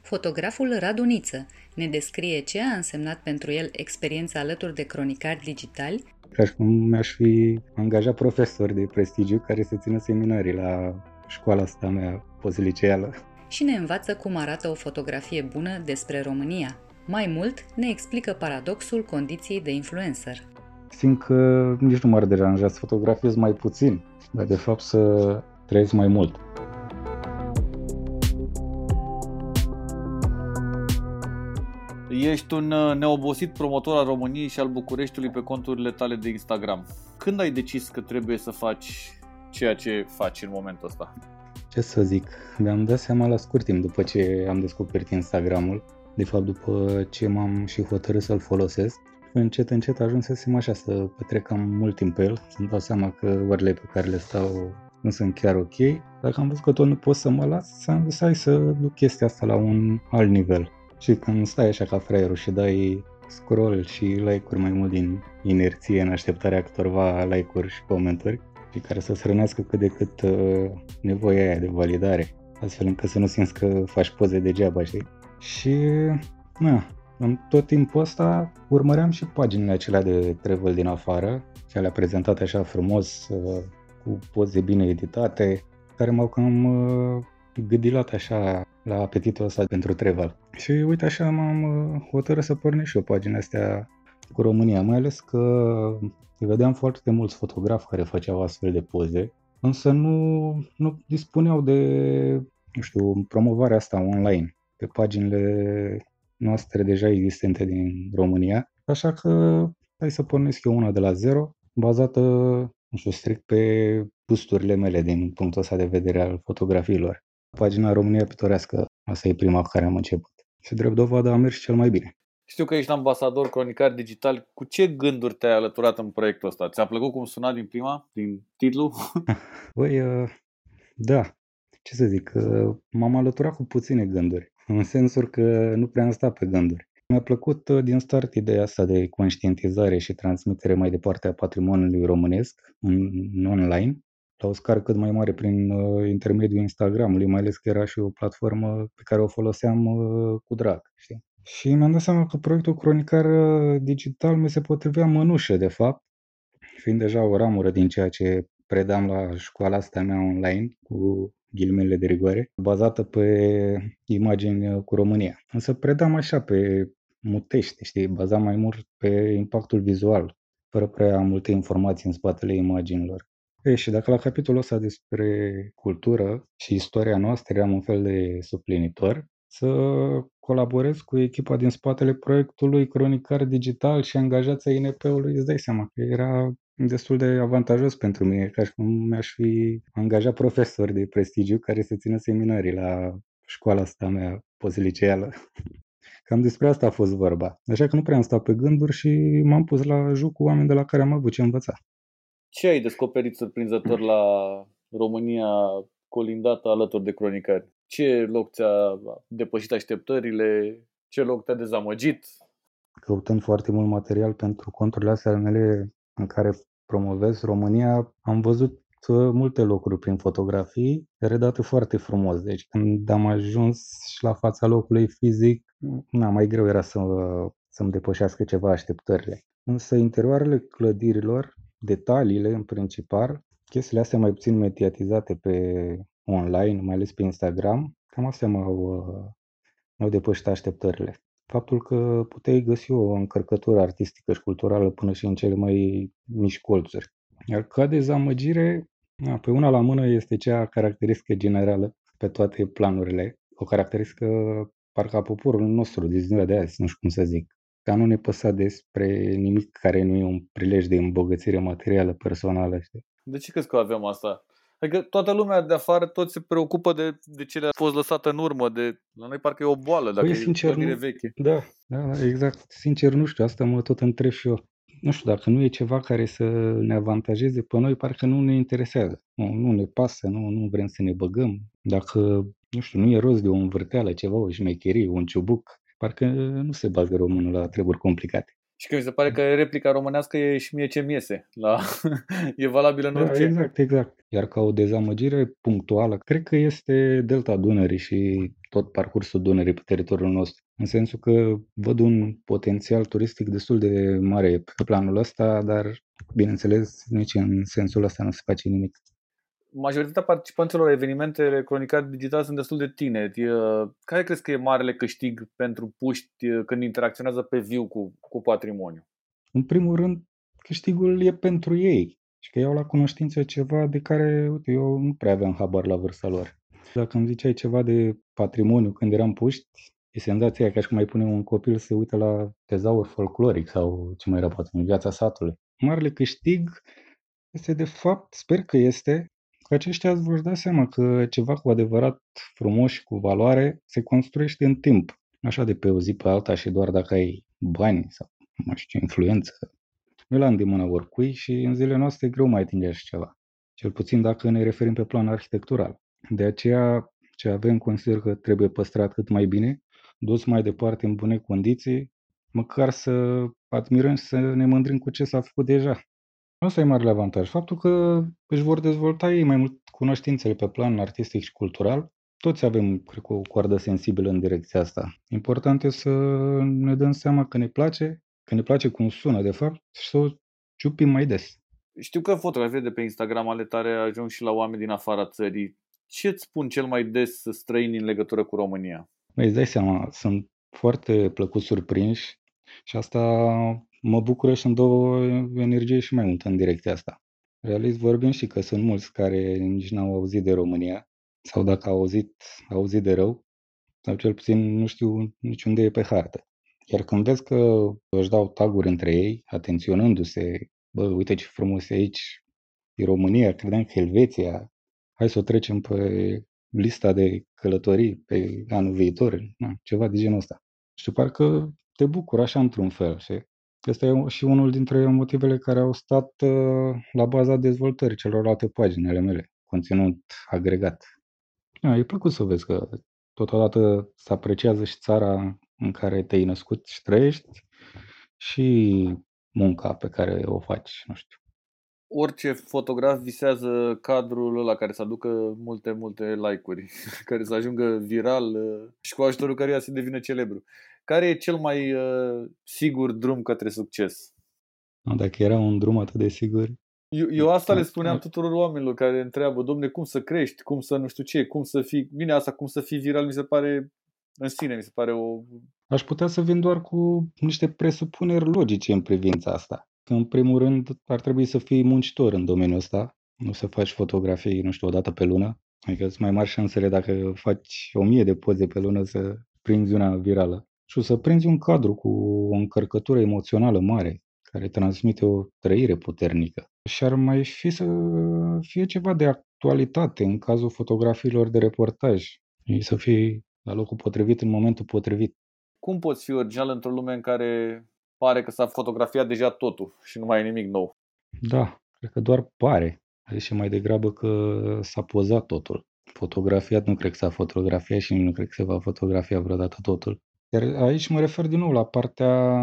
S1: Fotograful Raduniță ne descrie ce a însemnat pentru el experiența alături de cronicari digitali
S6: Ca și cum mi-aș fi angajat profesori de prestigiu care să țină seminarii la școala asta mea postliceală.
S1: și ne învață cum arată o fotografie bună despre România. Mai mult, ne explică paradoxul condiției de influencer.
S6: Simt că nici nu m-ar deranja să fotografiez mai puțin, dar de fapt să trăiesc mai mult.
S3: Ești un uh, neobosit promotor al României și al Bucureștiului pe conturile tale de Instagram. Când ai decis că trebuie să faci ceea ce faci în momentul ăsta?
S6: Ce să zic, mi-am dat seama la scurt timp după ce am descoperit Instagramul, de fapt după ce m-am și hotărât să-l folosesc. Încet, încet ajunsesem așa să petrec cam mult timp pe el, să-mi dau seama că orele pe care le stau nu sunt chiar ok. Dacă am văzut că tot nu pot să mă las, s-am zis hai să duc chestia asta la un alt nivel. Și când stai așa ca fraierul și dai scroll și like-uri mai mult din inerție în așteptarea câtorva like-uri și comentarii și care să-ți hrănească cât de cât uh, nevoia aia de validare, astfel încât să nu simți că faci poze degeaba, știi? Și, na, în tot timpul ăsta urmăream și paginile acelea de travel din afară, cele prezentate așa frumos, uh, cu poze bine editate, care m-au cam uh, gândilat așa la apetitul ăsta pentru travel. Și uite așa m-am uh, hotărât să pornesc și eu pagina astea cu România, mai ales că vedeam foarte mulți fotografi care făceau astfel de poze, însă nu, nu dispuneau de, nu știu, promovarea asta online pe paginile noastre deja existente din România, așa că hai să pornesc eu una de la zero, bazată, nu știu, strict pe gusturile mele din punctul ăsta de vedere al fotografiilor. Pagina România Pitorească, asta e prima cu care am început. Și drept dovadă a mers cel mai bine.
S3: Știu că ești ambasador cronicar digital. Cu ce gânduri te-ai alăturat în proiectul ăsta? Ți-a plăcut cum suna din prima, din titlu?
S6: Băi, *laughs* uh, da. Ce să zic, uh, m-am alăturat cu puține gânduri, în sensul că nu prea am stat pe gânduri. Mi-a plăcut uh, din start ideea asta de conștientizare și transmitere mai departe a patrimoniului românesc în online, la o scară cât mai mare prin intermediul Instagramului, mai ales că era și o platformă pe care o foloseam cu drag, știi? Și mi-am dat seama că proiectul cronicar uh, digital mi se potrivea mănușă, de fapt, fiind deja o ramură din ceea ce predam la școala asta mea online, cu ghilimele de rigoare, bazată pe imagini uh, cu România. Însă predam așa pe mutește, știi, bazam mai mult pe impactul vizual, fără prea multe informații în spatele imaginilor. Ei, și dacă la capitolul ăsta despre cultură și istoria noastră am un fel de suplinitor, să colaborez cu echipa din spatele proiectului Cronicar Digital și angajația INP-ului, îți dai seama că era destul de avantajos pentru mine, ca și cum mi-aș fi angajat profesori de prestigiu care să țină seminarii la școala asta mea poziliceală. *laughs* Cam despre asta a fost vorba. Așa că nu prea am stat pe gânduri și m-am pus la joc cu oameni de la care am avut ce învăța.
S3: Ce ai descoperit surprinzător la România colindată alături de cronicari? Ce loc ți-a depășit așteptările? Ce loc te-a dezamăgit?
S6: Căutând foarte mult material pentru conturile astea ale mele în care promovez România, am văzut uh, multe locuri prin fotografii, redate foarte frumos. Deci când am ajuns și la fața locului fizic, na, mai greu era să, să-mi depășească ceva așteptările. Însă interioarele clădirilor, detaliile în principal, chestiile astea mai puțin mediatizate pe online, mai ales pe Instagram, cam astea m-au, uh, m-au depășit așteptările. Faptul că puteai găsi o încărcătură artistică și culturală până și în cele mai mici colțuri. Iar ca dezamăgire, pe una la mână este cea caracteristică generală pe toate planurile, o caracteristică parcă a poporului nostru din ziua de azi, nu știu cum să zic. Ca nu ne păsa despre nimic care nu e un prilej de îmbogățire materială personală. Știi?
S3: De ce crezi că avem asta? Adică toată lumea de afară, tot se preocupă de, de ce le-a fost lăsată în urmă. De, la noi parcă e o boală, dacă păi, sincer, e nu, veche.
S6: Da, da, da, exact. Sincer, nu știu, asta mă tot întreb și eu. Nu știu, dacă nu e ceva care să ne avantajeze pe noi, parcă nu ne interesează. Nu, nu ne pasă, nu, nu vrem să ne băgăm. Dacă, nu știu, nu e rost de o învârteală, ceva, o șmecherie, un ciubuc, parcă nu se bagă românul la treburi complicate.
S3: Și că mi se pare că replica românească e și mie ce miese. La... *laughs* e valabilă în
S6: da,
S3: orice.
S6: Exact, exact. Iar ca o dezamăgire punctuală, cred că este delta Dunării și tot parcursul Dunării pe teritoriul nostru. În sensul că văd un potențial turistic destul de mare pe planul ăsta, dar, bineînțeles, nici în sensul ăsta nu se face nimic
S3: majoritatea participanților la evenimentele cronicar digital sunt destul de tineri. Care crezi că e marele câștig pentru puști când interacționează pe viu cu, cu patrimoniu?
S6: În primul rând, câștigul e pentru ei și că iau la cunoștință ceva de care uite, eu nu prea aveam habar la vârsta lor. Dacă îmi ziceai ceva de patrimoniu când eram puști, e senzația ca și cum mai pune un copil să uite la tezaur folcloric sau ce mai era poate în viața satului. Marele câștig este de fapt, sper că este, că aceștia îți vor da seama că ceva cu adevărat frumos și cu valoare se construiește în timp. Așa de pe o zi pe alta și doar dacă ai bani sau nu știu, influență. Nu la îndemâna oricui și în zilele noastre e greu mai atinge așa ceva. Cel puțin dacă ne referim pe plan arhitectural. De aceea, ce avem consider că trebuie păstrat cât mai bine, dus mai departe în bune condiții, măcar să admirăm și să ne mândrim cu ce s-a făcut deja. Asta e marele avantaj. Faptul că își vor dezvolta ei mai mult cunoștințele pe plan artistic și cultural. Toți avem, cred că, o coardă sensibilă în direcția asta. Important e să ne dăm seama că ne place, că ne place cum sună, de fapt, și să o ciupim mai des.
S3: Știu că fotografii de pe Instagram ale tare ajung și la oameni din afara țării. Ce îți spun cel mai des străini în legătură cu România?
S6: Băi, îți dai seama, sunt foarte plăcut surprinși și asta mă bucură și îmi dă o energie și mai multă în direcția asta. Realist vorbim și că sunt mulți care nici n-au auzit de România sau dacă au auzit, au auzit de rău sau cel puțin nu știu niciunde e pe hartă. Iar când vezi că își dau taguri între ei, atenționându-se, bă, uite ce frumos e aici, e România, credeam că Elveția, hai să o trecem pe lista de călătorii pe anul viitor, na, ceva de genul ăsta. Și parcă te bucur așa într-un fel, și Ăsta e și unul dintre motivele care au stat uh, la baza dezvoltării celorlalte pagini ale mele, conținut agregat. Da, e plăcut să vezi că totodată se apreciază și țara în care te-ai născut și trăiești și munca pe care o faci, nu știu.
S3: Orice fotograf visează cadrul la care să aducă multe, multe like-uri, *laughs* care să ajungă viral uh, și cu ajutorul căruia să devină celebru. Care e cel mai uh, sigur drum către succes?
S6: Dacă era un drum atât de sigur.
S3: Eu, eu asta le spuneam tuturor oamenilor care întreabă, domne, cum să crești, cum să nu știu ce, cum să fii... Bine, asta cum să fii viral mi se pare în sine, mi se pare o...
S6: Aș putea să vin doar cu niște presupuneri logice în privința asta. În primul rând, ar trebui să fii muncitor în domeniul ăsta, nu să faci fotografii, nu știu, o dată pe lună. Adică sunt mai mari șansele dacă faci o mie de poze pe lună să prinzi una virală și o să prinzi un cadru cu o încărcătură emoțională mare, care transmite o trăire puternică. Și ar mai fi să fie ceva de actualitate în cazul fotografiilor de reportaj. Să fie la locul potrivit în momentul potrivit.
S3: Cum poți fi original într-o lume în care pare că s-a fotografiat deja totul și nu mai e nimic nou?
S6: Da, cred că doar pare. Adică mai degrabă că s-a pozat totul. Fotografiat nu cred că s-a fotografiat și nu cred că se va fotografia vreodată totul. Iar aici mă refer din nou la partea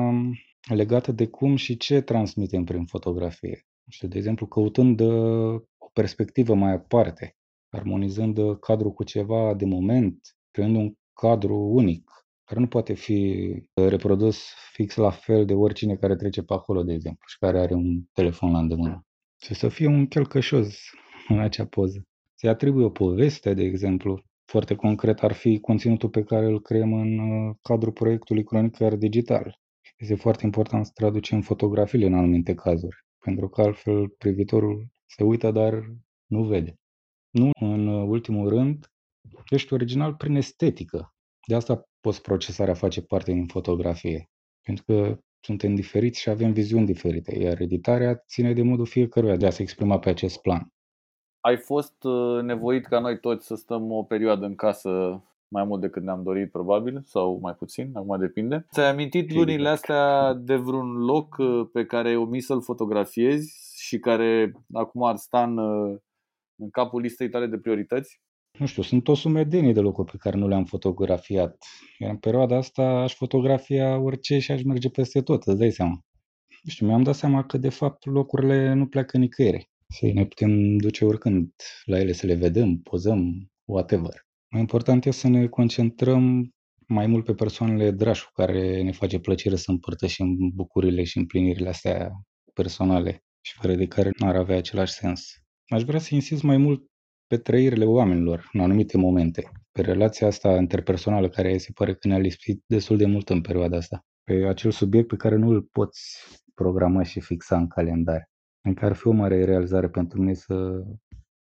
S6: legată de cum și ce transmitem prin fotografie. Știu, de exemplu, căutând uh, o perspectivă mai aparte, armonizând uh, cadrul cu ceva de moment, creând un cadru unic, care nu poate fi uh, reprodus fix la fel de oricine care trece pe acolo, de exemplu, și care are un telefon la îndemână. Și să fie un chelcășos în acea poză. Se atribuie o poveste, de exemplu, foarte concret ar fi conținutul pe care îl creăm în uh, cadrul proiectului Cronicar Digital. Este foarte important să traducem fotografiile în anumite cazuri, pentru că altfel privitorul se uită, dar nu vede. Nu, în uh, ultimul rând, ești original prin estetică. De asta postprocesarea face parte din fotografie. Pentru că suntem diferiți și avem viziuni diferite, iar editarea ține de modul fiecăruia de a se exprima pe acest plan
S3: ai fost uh, nevoit ca noi toți să stăm o perioadă în casă mai mult decât ne-am dorit, probabil, sau mai puțin, acum depinde. Ți-ai amintit lunile astea de vreun loc uh, pe care ai omis să-l fotografiezi și care acum ar sta în, uh, în capul listei tale de priorități?
S6: Nu știu, sunt o sumedenie de locuri pe care nu le-am fotografiat. Iar în perioada asta aș fotografia orice și aș merge peste tot, îți dai seama. Nu știu, mi-am dat seama că de fapt locurile nu pleacă nicăieri și ne putem duce oricând la ele să le vedem, pozăm, whatever. Mai important este să ne concentrăm mai mult pe persoanele dragi cu care ne face plăcere să împărtășim bucurile și împlinirile astea personale și fără de care nu ar avea același sens. Aș vrea să insist mai mult pe trăirile oamenilor în anumite momente, pe relația asta interpersonală care se pare că ne-a lipsit destul de mult în perioada asta, pe acel subiect pe care nu îl poți programa și fixa în calendar în care ar fi o mare realizare pentru mine să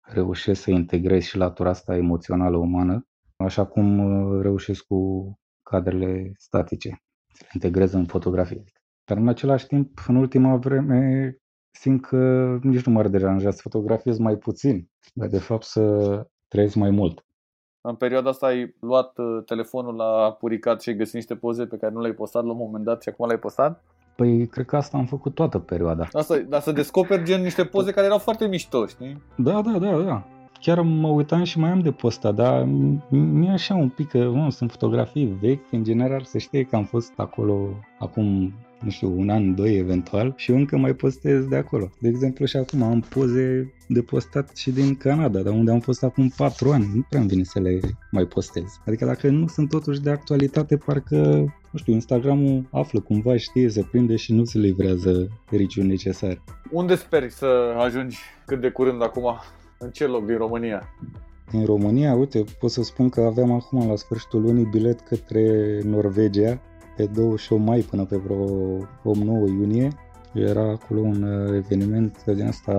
S6: reușesc să integrez și latura asta emoțională umană, așa cum uh, reușesc cu cadrele statice, să le integrez în fotografie. Dar în același timp, în ultima vreme, simt că nici nu m-ar deranja să fotografiez mai puțin, dar de fapt să trăiesc mai mult.
S3: În perioada asta ai luat uh, telefonul la puricat și ai găsit niște poze pe care nu le-ai postat la un moment dat și acum le-ai postat?
S6: Păi, cred că asta am făcut toată perioada.
S3: Asta, dar să descoperi gen niște poze care erau foarte mișto, știi?
S6: Da, da, da, da. Chiar mă uitam și mai am de postat, dar mi-e așa un pic că mă, sunt fotografii vechi, în general se știe că am fost acolo acum nu știu, un an, doi eventual și încă mai postez de acolo. De exemplu și acum am poze de postat și din Canada, dar unde am fost acum patru ani, nu prea vine să le mai postez. Adică dacă nu sunt totuși de actualitate, parcă, nu știu, Instagramul află cumva, știe, se prinde și nu se livrează riciul necesar.
S3: Unde speri să ajungi cât de curând acum? În ce loc din România?
S6: Din România, uite, pot să spun că aveam acum la sfârșitul lunii bilet către Norvegia pe 28 mai până pe vreo 8-9 iunie. Era acolo un uh, eveniment din asta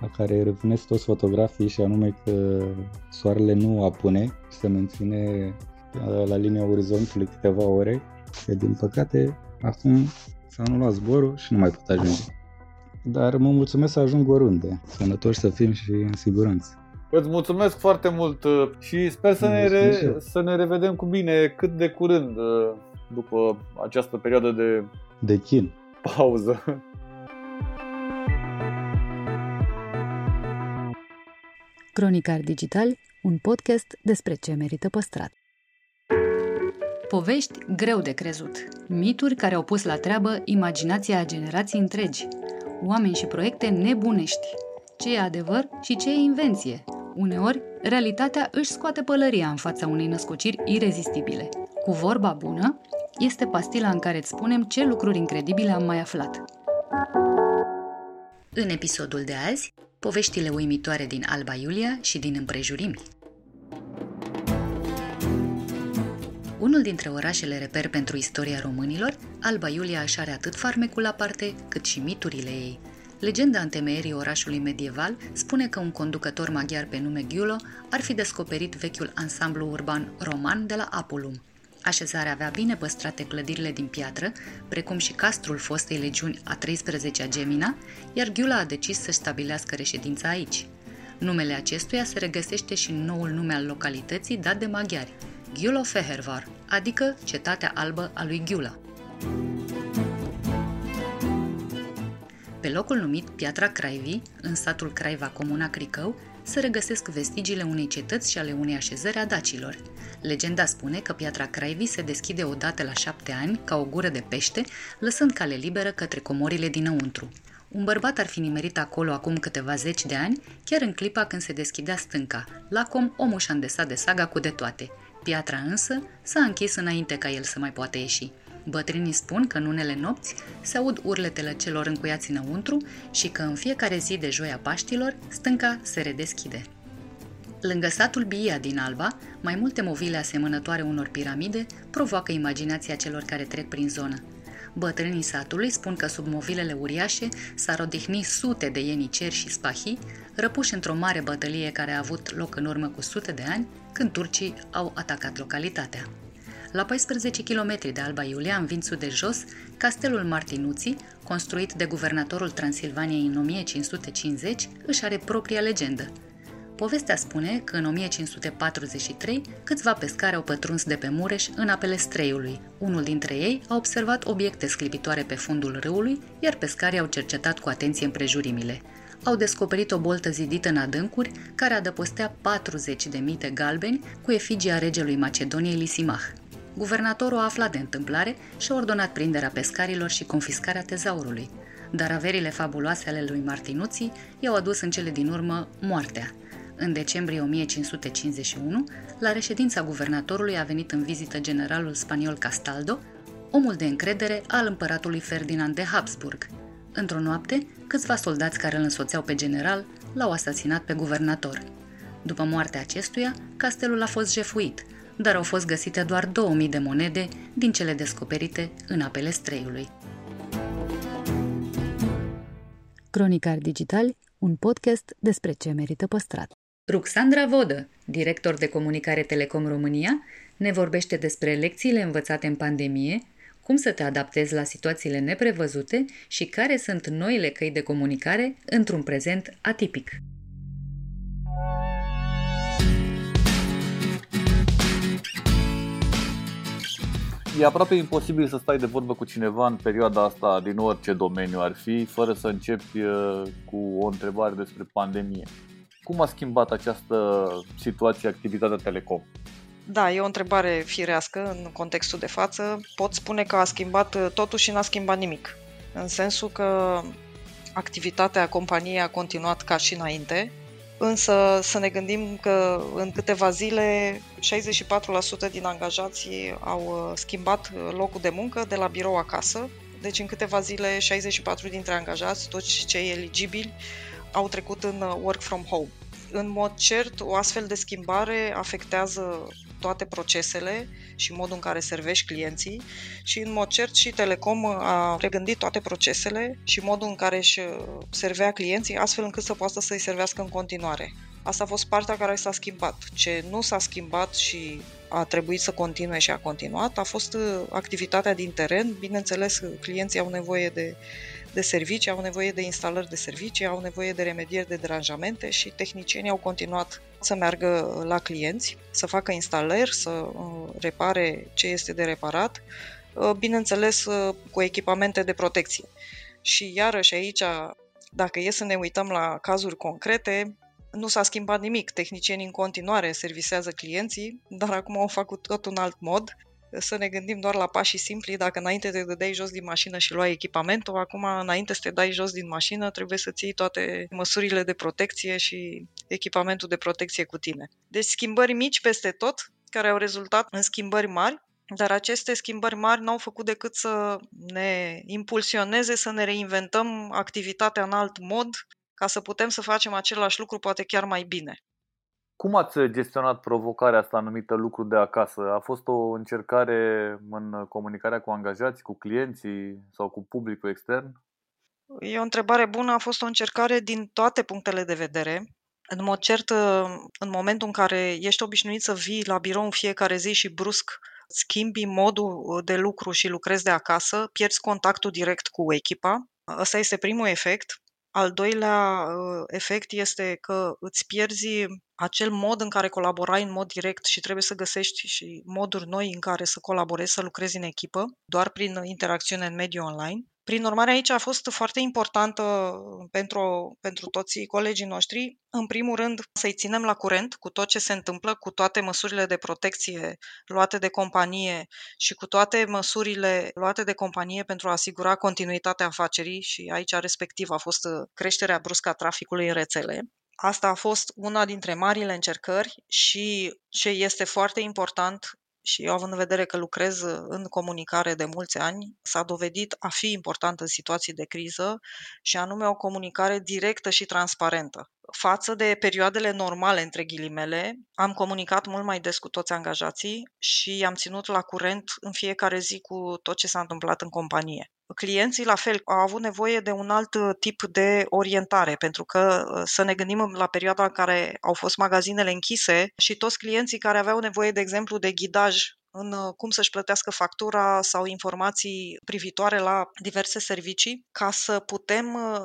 S6: la care revenesc toți fotografii și anume că soarele nu apune și se menține uh, la linia orizontului câteva ore. Și din păcate, acum s-a anulat zborul și nu mai pot ajunge. Dar mă mulțumesc să ajung oriunde, sănătoși să fim și în siguranță.
S3: Îți mulțumesc foarte mult uh, și sper să ne, re- să ne revedem cu bine cât de curând după această perioadă de,
S6: de chin.
S3: pauză.
S1: Cronicar Digital, un podcast despre ce merită păstrat. Povești greu de crezut, mituri care au pus la treabă imaginația a generații întregi, oameni și proiecte nebunești, ce e adevăr și ce e invenție. Uneori, realitatea își scoate pălăria în fața unei născociri irezistibile. Cu vorba bună, este pastila în care îți spunem ce lucruri incredibile am mai aflat. În episodul de azi, poveștile uimitoare din Alba Iulia și din împrejurimi. Unul dintre orașele reper pentru istoria românilor, Alba Iulia își are atât farmecul la parte, cât și miturile ei. Legenda întemeierii orașului medieval spune că un conducător maghiar pe nume Giulo ar fi descoperit vechiul ansamblu urban roman de la Apulum, Așezarea avea bine păstrate clădirile din piatră, precum și castrul fostei legiuni a 13-a Gemina, iar Ghiula a decis să stabilească reședința aici. Numele acestuia se regăsește și în noul nume al localității dat de maghiari, Ghiulo Fehervar, adică Cetatea Albă a lui Ghiula. Pe locul numit Piatra Craivi, în satul Craiva, comuna Cricău, se regăsesc vestigiile unei cetăți și ale unei așezări a dacilor. Legenda spune că piatra Craivi se deschide odată la șapte ani, ca o gură de pește, lăsând cale liberă către comorile dinăuntru. Un bărbat ar fi nimerit acolo acum câteva zeci de ani, chiar în clipa când se deschidea stânca. Lacom, omul și-a îndesat de saga cu de toate. Piatra însă s-a închis înainte ca el să mai poată ieși. Bătrânii spun că în unele nopți se aud urletele celor încuiați înăuntru și că în fiecare zi de joia Paștilor, stânca se redeschide. Lângă satul Bia din Alba, mai multe movile asemănătoare unor piramide provoacă imaginația celor care trec prin zonă. Bătrânii satului spun că sub movilele uriașe s-ar odihni sute de ieniceri și spahi, răpuși într-o mare bătălie care a avut loc în urmă cu sute de ani, când turcii au atacat localitatea. La 14 km de Alba Iulia, în Vințul de Jos, castelul Martinuții, construit de guvernatorul Transilvaniei în 1550, își are propria legendă. Povestea spune că în 1543 câțiva pescari au pătruns de pe Mureș în apele Streiului. Unul dintre ei a observat obiecte sclipitoare pe fundul râului, iar pescarii au cercetat cu atenție împrejurimile. Au descoperit o boltă zidită în adâncuri care adăpostea 40 de mite galbeni cu efigia regelui Macedoniei Lisimah. Guvernatorul a aflat de întâmplare și a ordonat prinderea pescarilor și confiscarea tezaurului, dar averile fabuloase ale lui Martinuții i-au adus în cele din urmă moartea. În decembrie 1551, la reședința guvernatorului a venit în vizită generalul spaniol Castaldo, omul de încredere al împăratului Ferdinand de Habsburg. Într-o noapte, câțiva soldați care îl însoțeau pe general l-au asasinat pe guvernator. După moartea acestuia, castelul a fost jefuit – dar au fost găsite doar 2000 de monede din cele descoperite în apele Streiului. Cronicar Digital, un podcast despre ce merită păstrat. Ruxandra Vodă, director de comunicare Telecom România, ne vorbește despre lecțiile învățate în pandemie, cum să te adaptezi la situațiile neprevăzute și care sunt noile căi de comunicare într-un prezent atipic.
S3: E aproape imposibil să stai de vorbă cu cineva în perioada asta din orice domeniu ar fi, fără să începi uh, cu o întrebare despre pandemie. Cum a schimbat această situație activitatea Telecom?
S4: Da, e o întrebare firească în contextul de față. Pot spune că a schimbat uh, totul și n-a schimbat nimic. În sensul că activitatea companiei a continuat ca și înainte, însă să ne gândim că în câteva zile 64% din angajații au uh, schimbat uh, locul de muncă de la birou acasă. Deci în câteva zile 64 dintre angajați, toți cei eligibili, au trecut în work from home. În mod cert, o astfel de schimbare afectează toate procesele și modul în care servești clienții și în mod cert și Telecom a regândit toate procesele și modul în care își servea clienții astfel încât să poată să-i servească în continuare. Asta a fost partea care s-a schimbat. Ce nu s-a schimbat și a trebuit să continue și a continuat a fost activitatea din teren. Bineînțeles, clienții au nevoie de de servicii, au nevoie de instalări de servicii, au nevoie de remedieri de deranjamente și tehnicienii au continuat să meargă la clienți, să facă instalări, să uh, repare ce este de reparat, uh, bineînțeles uh, cu echipamente de protecție. Și iarăși aici, dacă e să ne uităm la cazuri concrete, nu s-a schimbat nimic. Tehnicienii în continuare servisează clienții, dar acum au făcut tot un alt mod să ne gândim doar la pașii simpli. Dacă înainte te dădeai jos din mașină și luai echipamentul, acum înainte să te dai jos din mașină, trebuie să ții toate măsurile de protecție și echipamentul de protecție cu tine. Deci schimbări mici peste tot, care au rezultat în schimbări mari, dar aceste schimbări mari n-au făcut decât să ne impulsioneze să ne reinventăm activitatea în alt mod, ca să putem să facem același lucru poate chiar mai bine.
S3: Cum ați gestionat provocarea asta numită lucru de acasă? A fost o încercare în comunicarea cu angajați, cu clienții sau cu publicul extern?
S4: E o întrebare bună, a fost o încercare din toate punctele de vedere. În mod cert, în momentul în care ești obișnuit să vii la birou în fiecare zi și brusc schimbi modul de lucru și lucrezi de acasă, pierzi contactul direct cu echipa. Ăsta este primul efect. Al doilea uh, efect este că îți pierzi acel mod în care colaborai în mod direct și trebuie să găsești și moduri noi în care să colaborezi, să lucrezi în echipă, doar prin interacțiune în mediul online. Prin urmare, aici a fost foarte importantă pentru, pentru toți colegii noștri, în primul rând, să-i ținem la curent cu tot ce se întâmplă, cu toate măsurile de protecție luate de companie și cu toate măsurile luate de companie pentru a asigura continuitatea afacerii și aici respectiv a fost creșterea bruscă a traficului în rețele. Asta a fost una dintre marile încercări și ce este foarte important și eu având în vedere că lucrez în comunicare de mulți ani, s-a dovedit a fi important în situații de criză și anume o comunicare directă și transparentă. Față de perioadele normale, între ghilimele, am comunicat mult mai des cu toți angajații și am ținut la curent în fiecare zi cu tot ce s-a întâmplat în companie. Clienții, la fel, au avut nevoie de un alt tip de orientare, pentru că să ne gândim la perioada în care au fost magazinele închise și toți clienții care aveau nevoie, de exemplu, de ghidaj în uh, cum să-și plătească factura sau informații privitoare la diverse servicii, ca să putem uh,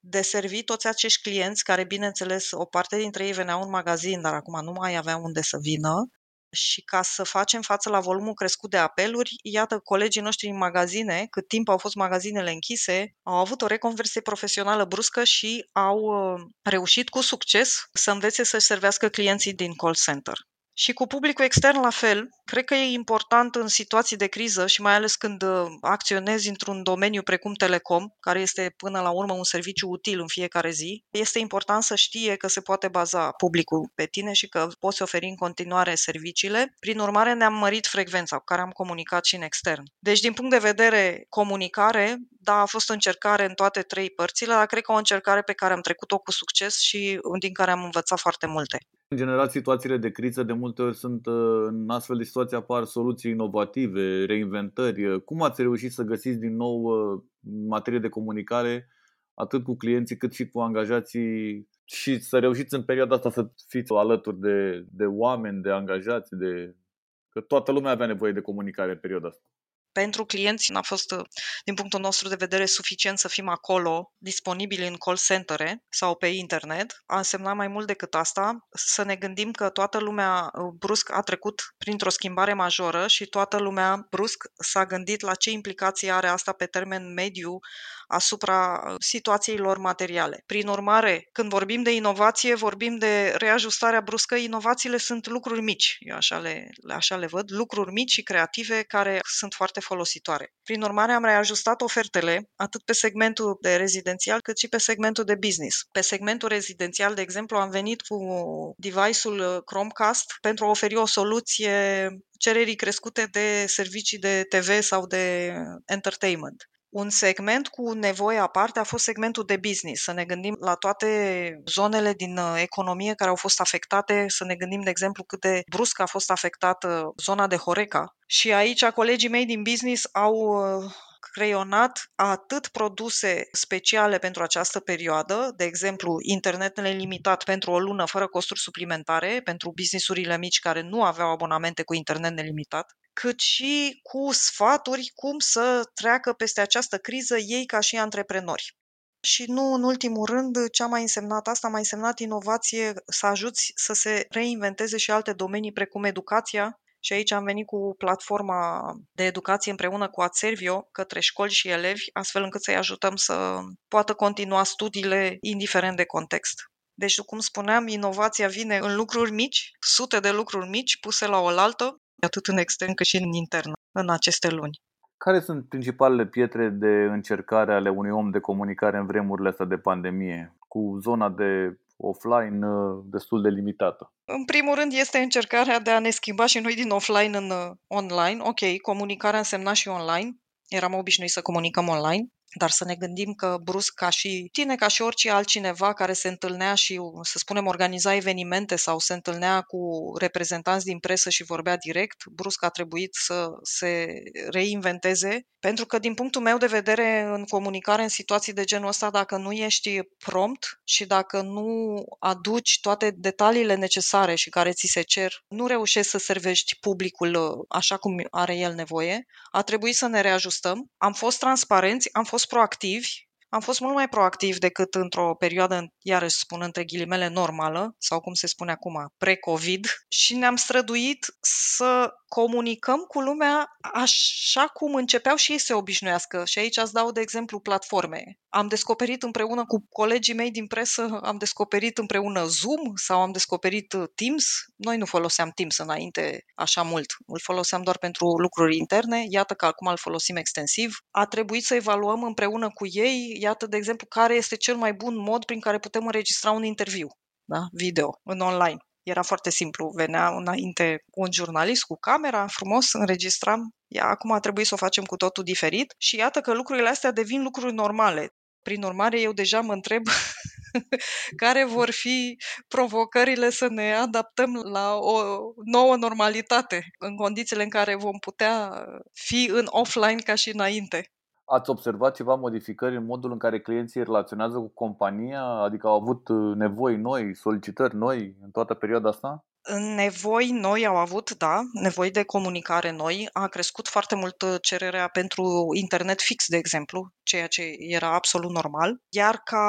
S4: deservi toți acești clienți care, bineînțeles, o parte dintre ei veneau în magazin, dar acum nu mai aveau unde să vină, și ca să facem față la volumul crescut de apeluri, iată, colegii noștri în magazine, cât timp au fost magazinele închise, au avut o reconversie profesională bruscă și au uh, reușit cu succes să învețe să-și servească clienții din call center. Și cu publicul extern la fel, cred că e important în situații de criză și mai ales când uh, acționezi într-un domeniu precum telecom, care este până la urmă un serviciu util în fiecare zi, este important să știe că se poate baza publicul pe tine și că poți oferi în continuare serviciile. Prin urmare, ne-am mărit frecvența cu care am comunicat și în extern. Deci, din punct de vedere comunicare, da, a fost o încercare în toate trei părțile, dar cred că o încercare pe care am trecut-o cu succes și din care am învățat foarte multe.
S3: În general, situațiile de criză de multe ori sunt uh, în astfel de situații apar soluții inovative, reinventări. Cum ați reușit să găsiți din nou uh, materie de comunicare atât cu clienții cât și cu angajații și să reușiți în perioada asta să fiți alături de, de oameni, de angajați, de... că toată lumea avea nevoie de comunicare în perioada asta.
S4: Pentru clienți n-a fost, din punctul nostru de vedere, suficient să fim acolo, disponibili în call centere sau pe internet. A însemnat mai mult decât asta să ne gândim că toată lumea brusc a trecut printr-o schimbare majoră și toată lumea brusc s-a gândit la ce implicații are asta pe termen mediu asupra situației lor materiale. Prin urmare, când vorbim de inovație, vorbim de reajustarea bruscă. Inovațiile sunt lucruri mici, eu așa le, așa le văd, lucruri mici și creative care sunt foarte folositoare. Prin urmare, am reajustat ofertele atât pe segmentul de rezidențial cât și pe segmentul de business. Pe segmentul rezidențial, de exemplu, am venit cu device-ul Chromecast pentru a oferi o soluție cererii crescute de servicii de TV sau de entertainment. Un segment cu nevoie aparte a fost segmentul de business. Să ne gândim la toate zonele din uh, economie care au fost afectate, să ne gândim, de exemplu, cât de brusc a fost afectată zona de Horeca. Și aici colegii mei din business au uh, creionat atât produse speciale pentru această perioadă, de exemplu internet nelimitat pentru o lună fără costuri suplimentare pentru businessurile mici care nu aveau abonamente cu internet nelimitat, cât și cu sfaturi cum să treacă peste această criză ei ca și antreprenori. Și nu în ultimul rând, ce a mai însemnat asta, a mai însemnat inovație să ajuți să se reinventeze și alte domenii precum educația, și aici am venit cu platforma de educație împreună cu Aservio către școli și elevi, astfel încât să-i ajutăm să poată continua studiile indiferent de context. Deci, cum spuneam, inovația vine în lucruri mici, sute de lucruri mici puse la oaltă, atât în extern cât și în intern, în aceste luni.
S3: Care sunt principalele pietre de încercare ale unui om de comunicare în vremurile astea de pandemie, cu zona de offline uh, destul de limitată?
S4: În primul rând este încercarea de a ne schimba și noi din offline în uh, online. Ok, comunicarea însemna și online. Eram obișnuiți să comunicăm online. Dar să ne gândim că brusc ca și tine, ca și orice altcineva care se întâlnea și, să spunem, organiza evenimente sau se întâlnea cu reprezentanți din presă și vorbea direct, brusc a trebuit să se reinventeze, pentru că din punctul meu de vedere în comunicare în situații de genul ăsta, dacă nu ești prompt și dacă nu aduci toate detaliile necesare și care ți se cer, nu reușești să servești publicul uh, așa cum are el nevoie, a trebuit să ne reajustăm. Am fost transparenți, am fost fost proactivi, am fost mult mai proactiv decât într-o perioadă, iarăși spun între ghilimele, normală, sau cum se spune acum, pre-COVID, și ne-am străduit să comunicăm cu lumea așa cum începeau și ei să obișnuiască. Și aici îți dau de exemplu platforme. Am descoperit împreună cu colegii mei din presă, am descoperit împreună Zoom sau am descoperit uh, Teams. Noi nu foloseam Teams înainte așa mult. Îl foloseam doar pentru lucruri interne. Iată că acum îl folosim extensiv. A trebuit să evaluăm împreună cu ei, iată de exemplu, care este cel mai bun mod prin care putem înregistra un interviu da? video în online. Era foarte simplu, venea înainte un jurnalist cu camera, frumos, înregistram. Ia, acum a trebuit să o facem cu totul diferit și iată că lucrurile astea devin lucruri normale. Prin urmare, eu deja mă întreb *laughs* care vor fi provocările să ne adaptăm la o nouă normalitate, în condițiile în care vom putea fi în offline ca și înainte.
S3: Ați observat ceva modificări în modul în care clienții relaționează cu compania? Adică au avut uh, nevoi noi, solicitări noi în toată perioada asta?
S4: Nevoi noi au avut, da, nevoi de comunicare noi. A crescut foarte mult uh, cererea pentru internet fix, de exemplu, ceea ce era absolut normal. Iar ca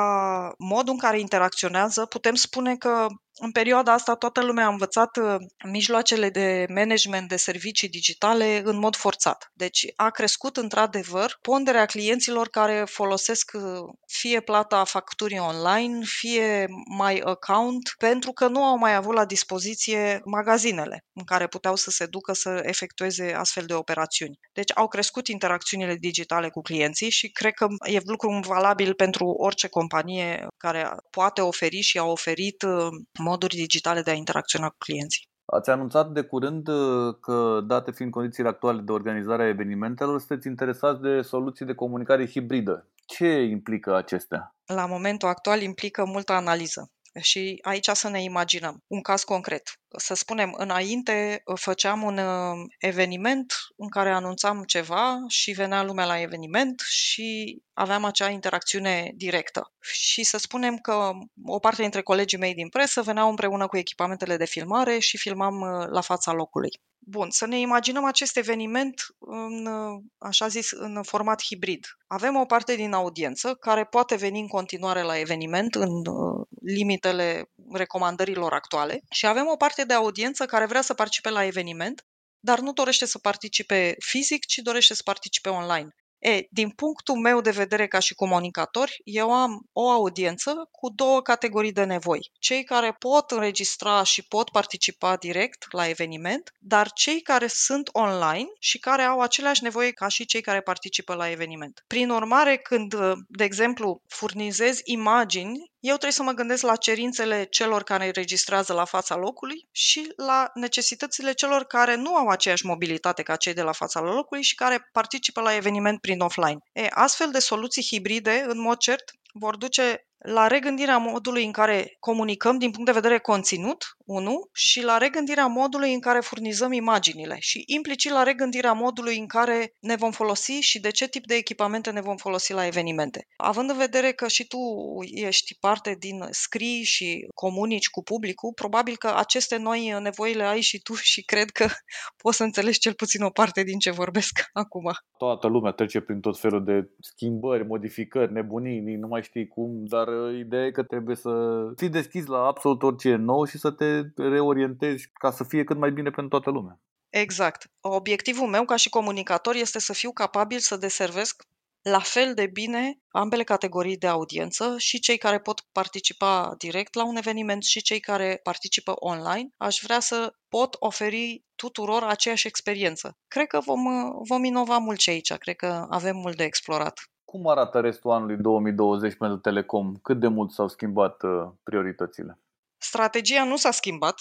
S4: modul în care interacționează, putem spune că în perioada asta toată lumea a învățat uh, mijloacele de management de servicii digitale în mod forțat. Deci a crescut într-adevăr ponderea clienților care folosesc uh, fie plata facturii online, fie My Account, pentru că nu au mai avut la dispoziție magazinele în care puteau să se ducă să efectueze astfel de operațiuni. Deci au crescut interacțiunile digitale cu clienții și cred că e lucru valabil pentru orice companie care poate oferi și a oferit uh, moduri digitale de a interacționa cu clienții.
S3: Ați anunțat de curând uh, că, date fiind condițiile actuale de organizare a evenimentelor, sunteți interesați de soluții de comunicare hibridă. Ce implică acestea?
S4: La momentul actual implică multă analiză. Și aici să ne imaginăm un caz concret. Să spunem, înainte uh, făceam un uh, eveniment în care anunțam ceva și venea lumea la eveniment și aveam acea interacțiune directă. Și să spunem că o parte dintre colegii mei din presă veneau împreună cu echipamentele de filmare și filmam uh, la fața locului. Bun, să ne imaginăm acest eveniment în, așa zis, în format hibrid. Avem o parte din audiență care poate veni în continuare la eveniment în uh, limitele recomandărilor actuale și avem o parte de audiență care vrea să participe la eveniment, dar nu dorește să participe fizic, ci dorește să participe online. E, din punctul meu de vedere ca și comunicator, eu am o audiență cu două categorii de nevoi. Cei care pot înregistra și pot participa direct la eveniment, dar cei care sunt online și care au aceleași nevoi ca și cei care participă la eveniment. Prin urmare, când, de exemplu, furnizez imagini eu trebuie să mă gândesc la cerințele celor care înregistrează la fața locului și la necesitățile celor care nu au aceeași mobilitate ca cei de la fața locului și care participă la eveniment prin offline. E, astfel de soluții hibride, în mod cert, vor duce la regândirea modului în care comunicăm din punct de vedere conținut, unu, și la regândirea modului în care furnizăm imaginile și implicit la regândirea modului în care ne vom folosi și de ce tip de echipamente ne vom folosi la evenimente. Având în vedere că și tu ești parte din scrii și comunici cu publicul, probabil că aceste noi nevoi le ai și tu și cred că *laughs* poți să înțelegi cel puțin o parte din ce vorbesc *laughs* acum.
S3: Toată lumea trece prin tot felul de schimbări, modificări, nebunii, nu mai știi cum, dar ideea e că trebuie să fii deschis la absolut orice nou și să te reorientezi ca să fie cât mai bine pentru toată lumea.
S4: Exact. Obiectivul meu ca și comunicator este să fiu capabil să deservesc la fel de bine ambele categorii de audiență și cei care pot participa direct la un eveniment și cei care participă online. Aș vrea să pot oferi tuturor aceeași experiență. Cred că vom, vom inova mult și aici, cred că avem mult de explorat.
S3: Cum arată restul anului 2020 pentru Telecom? Cât de mult s-au schimbat uh, prioritățile?
S4: Strategia nu s-a schimbat.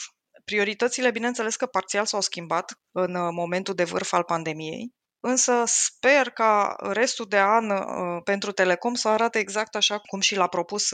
S4: Prioritățile, bineînțeles că parțial s-au schimbat în uh, momentul de vârf al pandemiei, însă sper ca restul de an uh, pentru Telecom să arate exact așa cum și l-a propus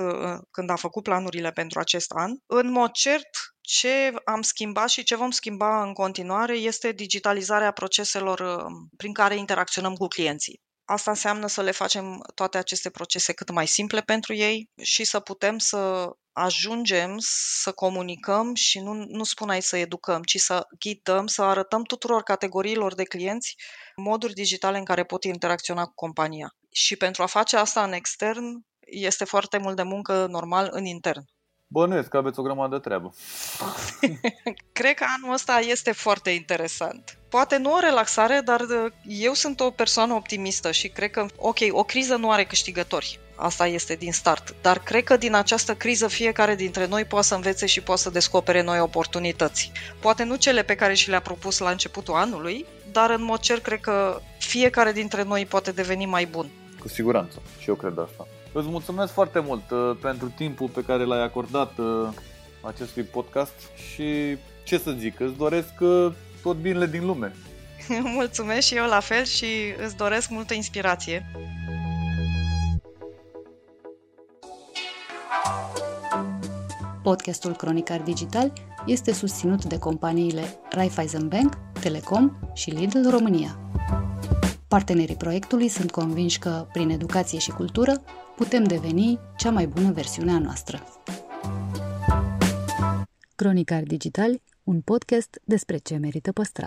S4: când a făcut planurile pentru acest an. În mod cert, ce am schimbat și ce vom schimba în continuare este digitalizarea proceselor prin care interacționăm cu clienții. Asta înseamnă să le facem toate aceste procese cât mai simple pentru ei și să putem să ajungem să comunicăm și nu, nu spun aici să educăm, ci să ghidăm, să arătăm tuturor categoriilor de clienți moduri digitale în care pot interacționa cu compania. Și pentru a face asta în extern, este foarte mult de muncă normal în intern.
S3: Bănuiesc că aveți o grămadă de treabă. *laughs*
S4: Cred că anul ăsta este foarte interesant. Poate nu o relaxare, dar uh, eu sunt o persoană optimistă și cred că, ok, o criză nu are câștigători. Asta este din start. Dar cred că din această criză fiecare dintre noi poate să învețe și poate să descopere noi oportunități. Poate nu cele pe care și le-a propus la începutul anului, dar în mod cer cred că fiecare dintre noi poate deveni mai bun.
S3: Cu siguranță. Și eu cred asta. Îți mulțumesc foarte mult uh, pentru timpul pe care l-ai acordat uh, acestui podcast și ce să zic, îți doresc uh, tot binele din lume. *laughs*
S4: Mulțumesc și eu la fel și îți doresc multă inspirație.
S1: Podcastul Cronicar Digital este susținut de companiile Raiffeisen Bank, Telecom și Lidl România. Partenerii proiectului sunt convinși că, prin educație și cultură, putem deveni cea mai bună versiune a noastră. Cronicar Digital, un podcast despre ce merită păstrat.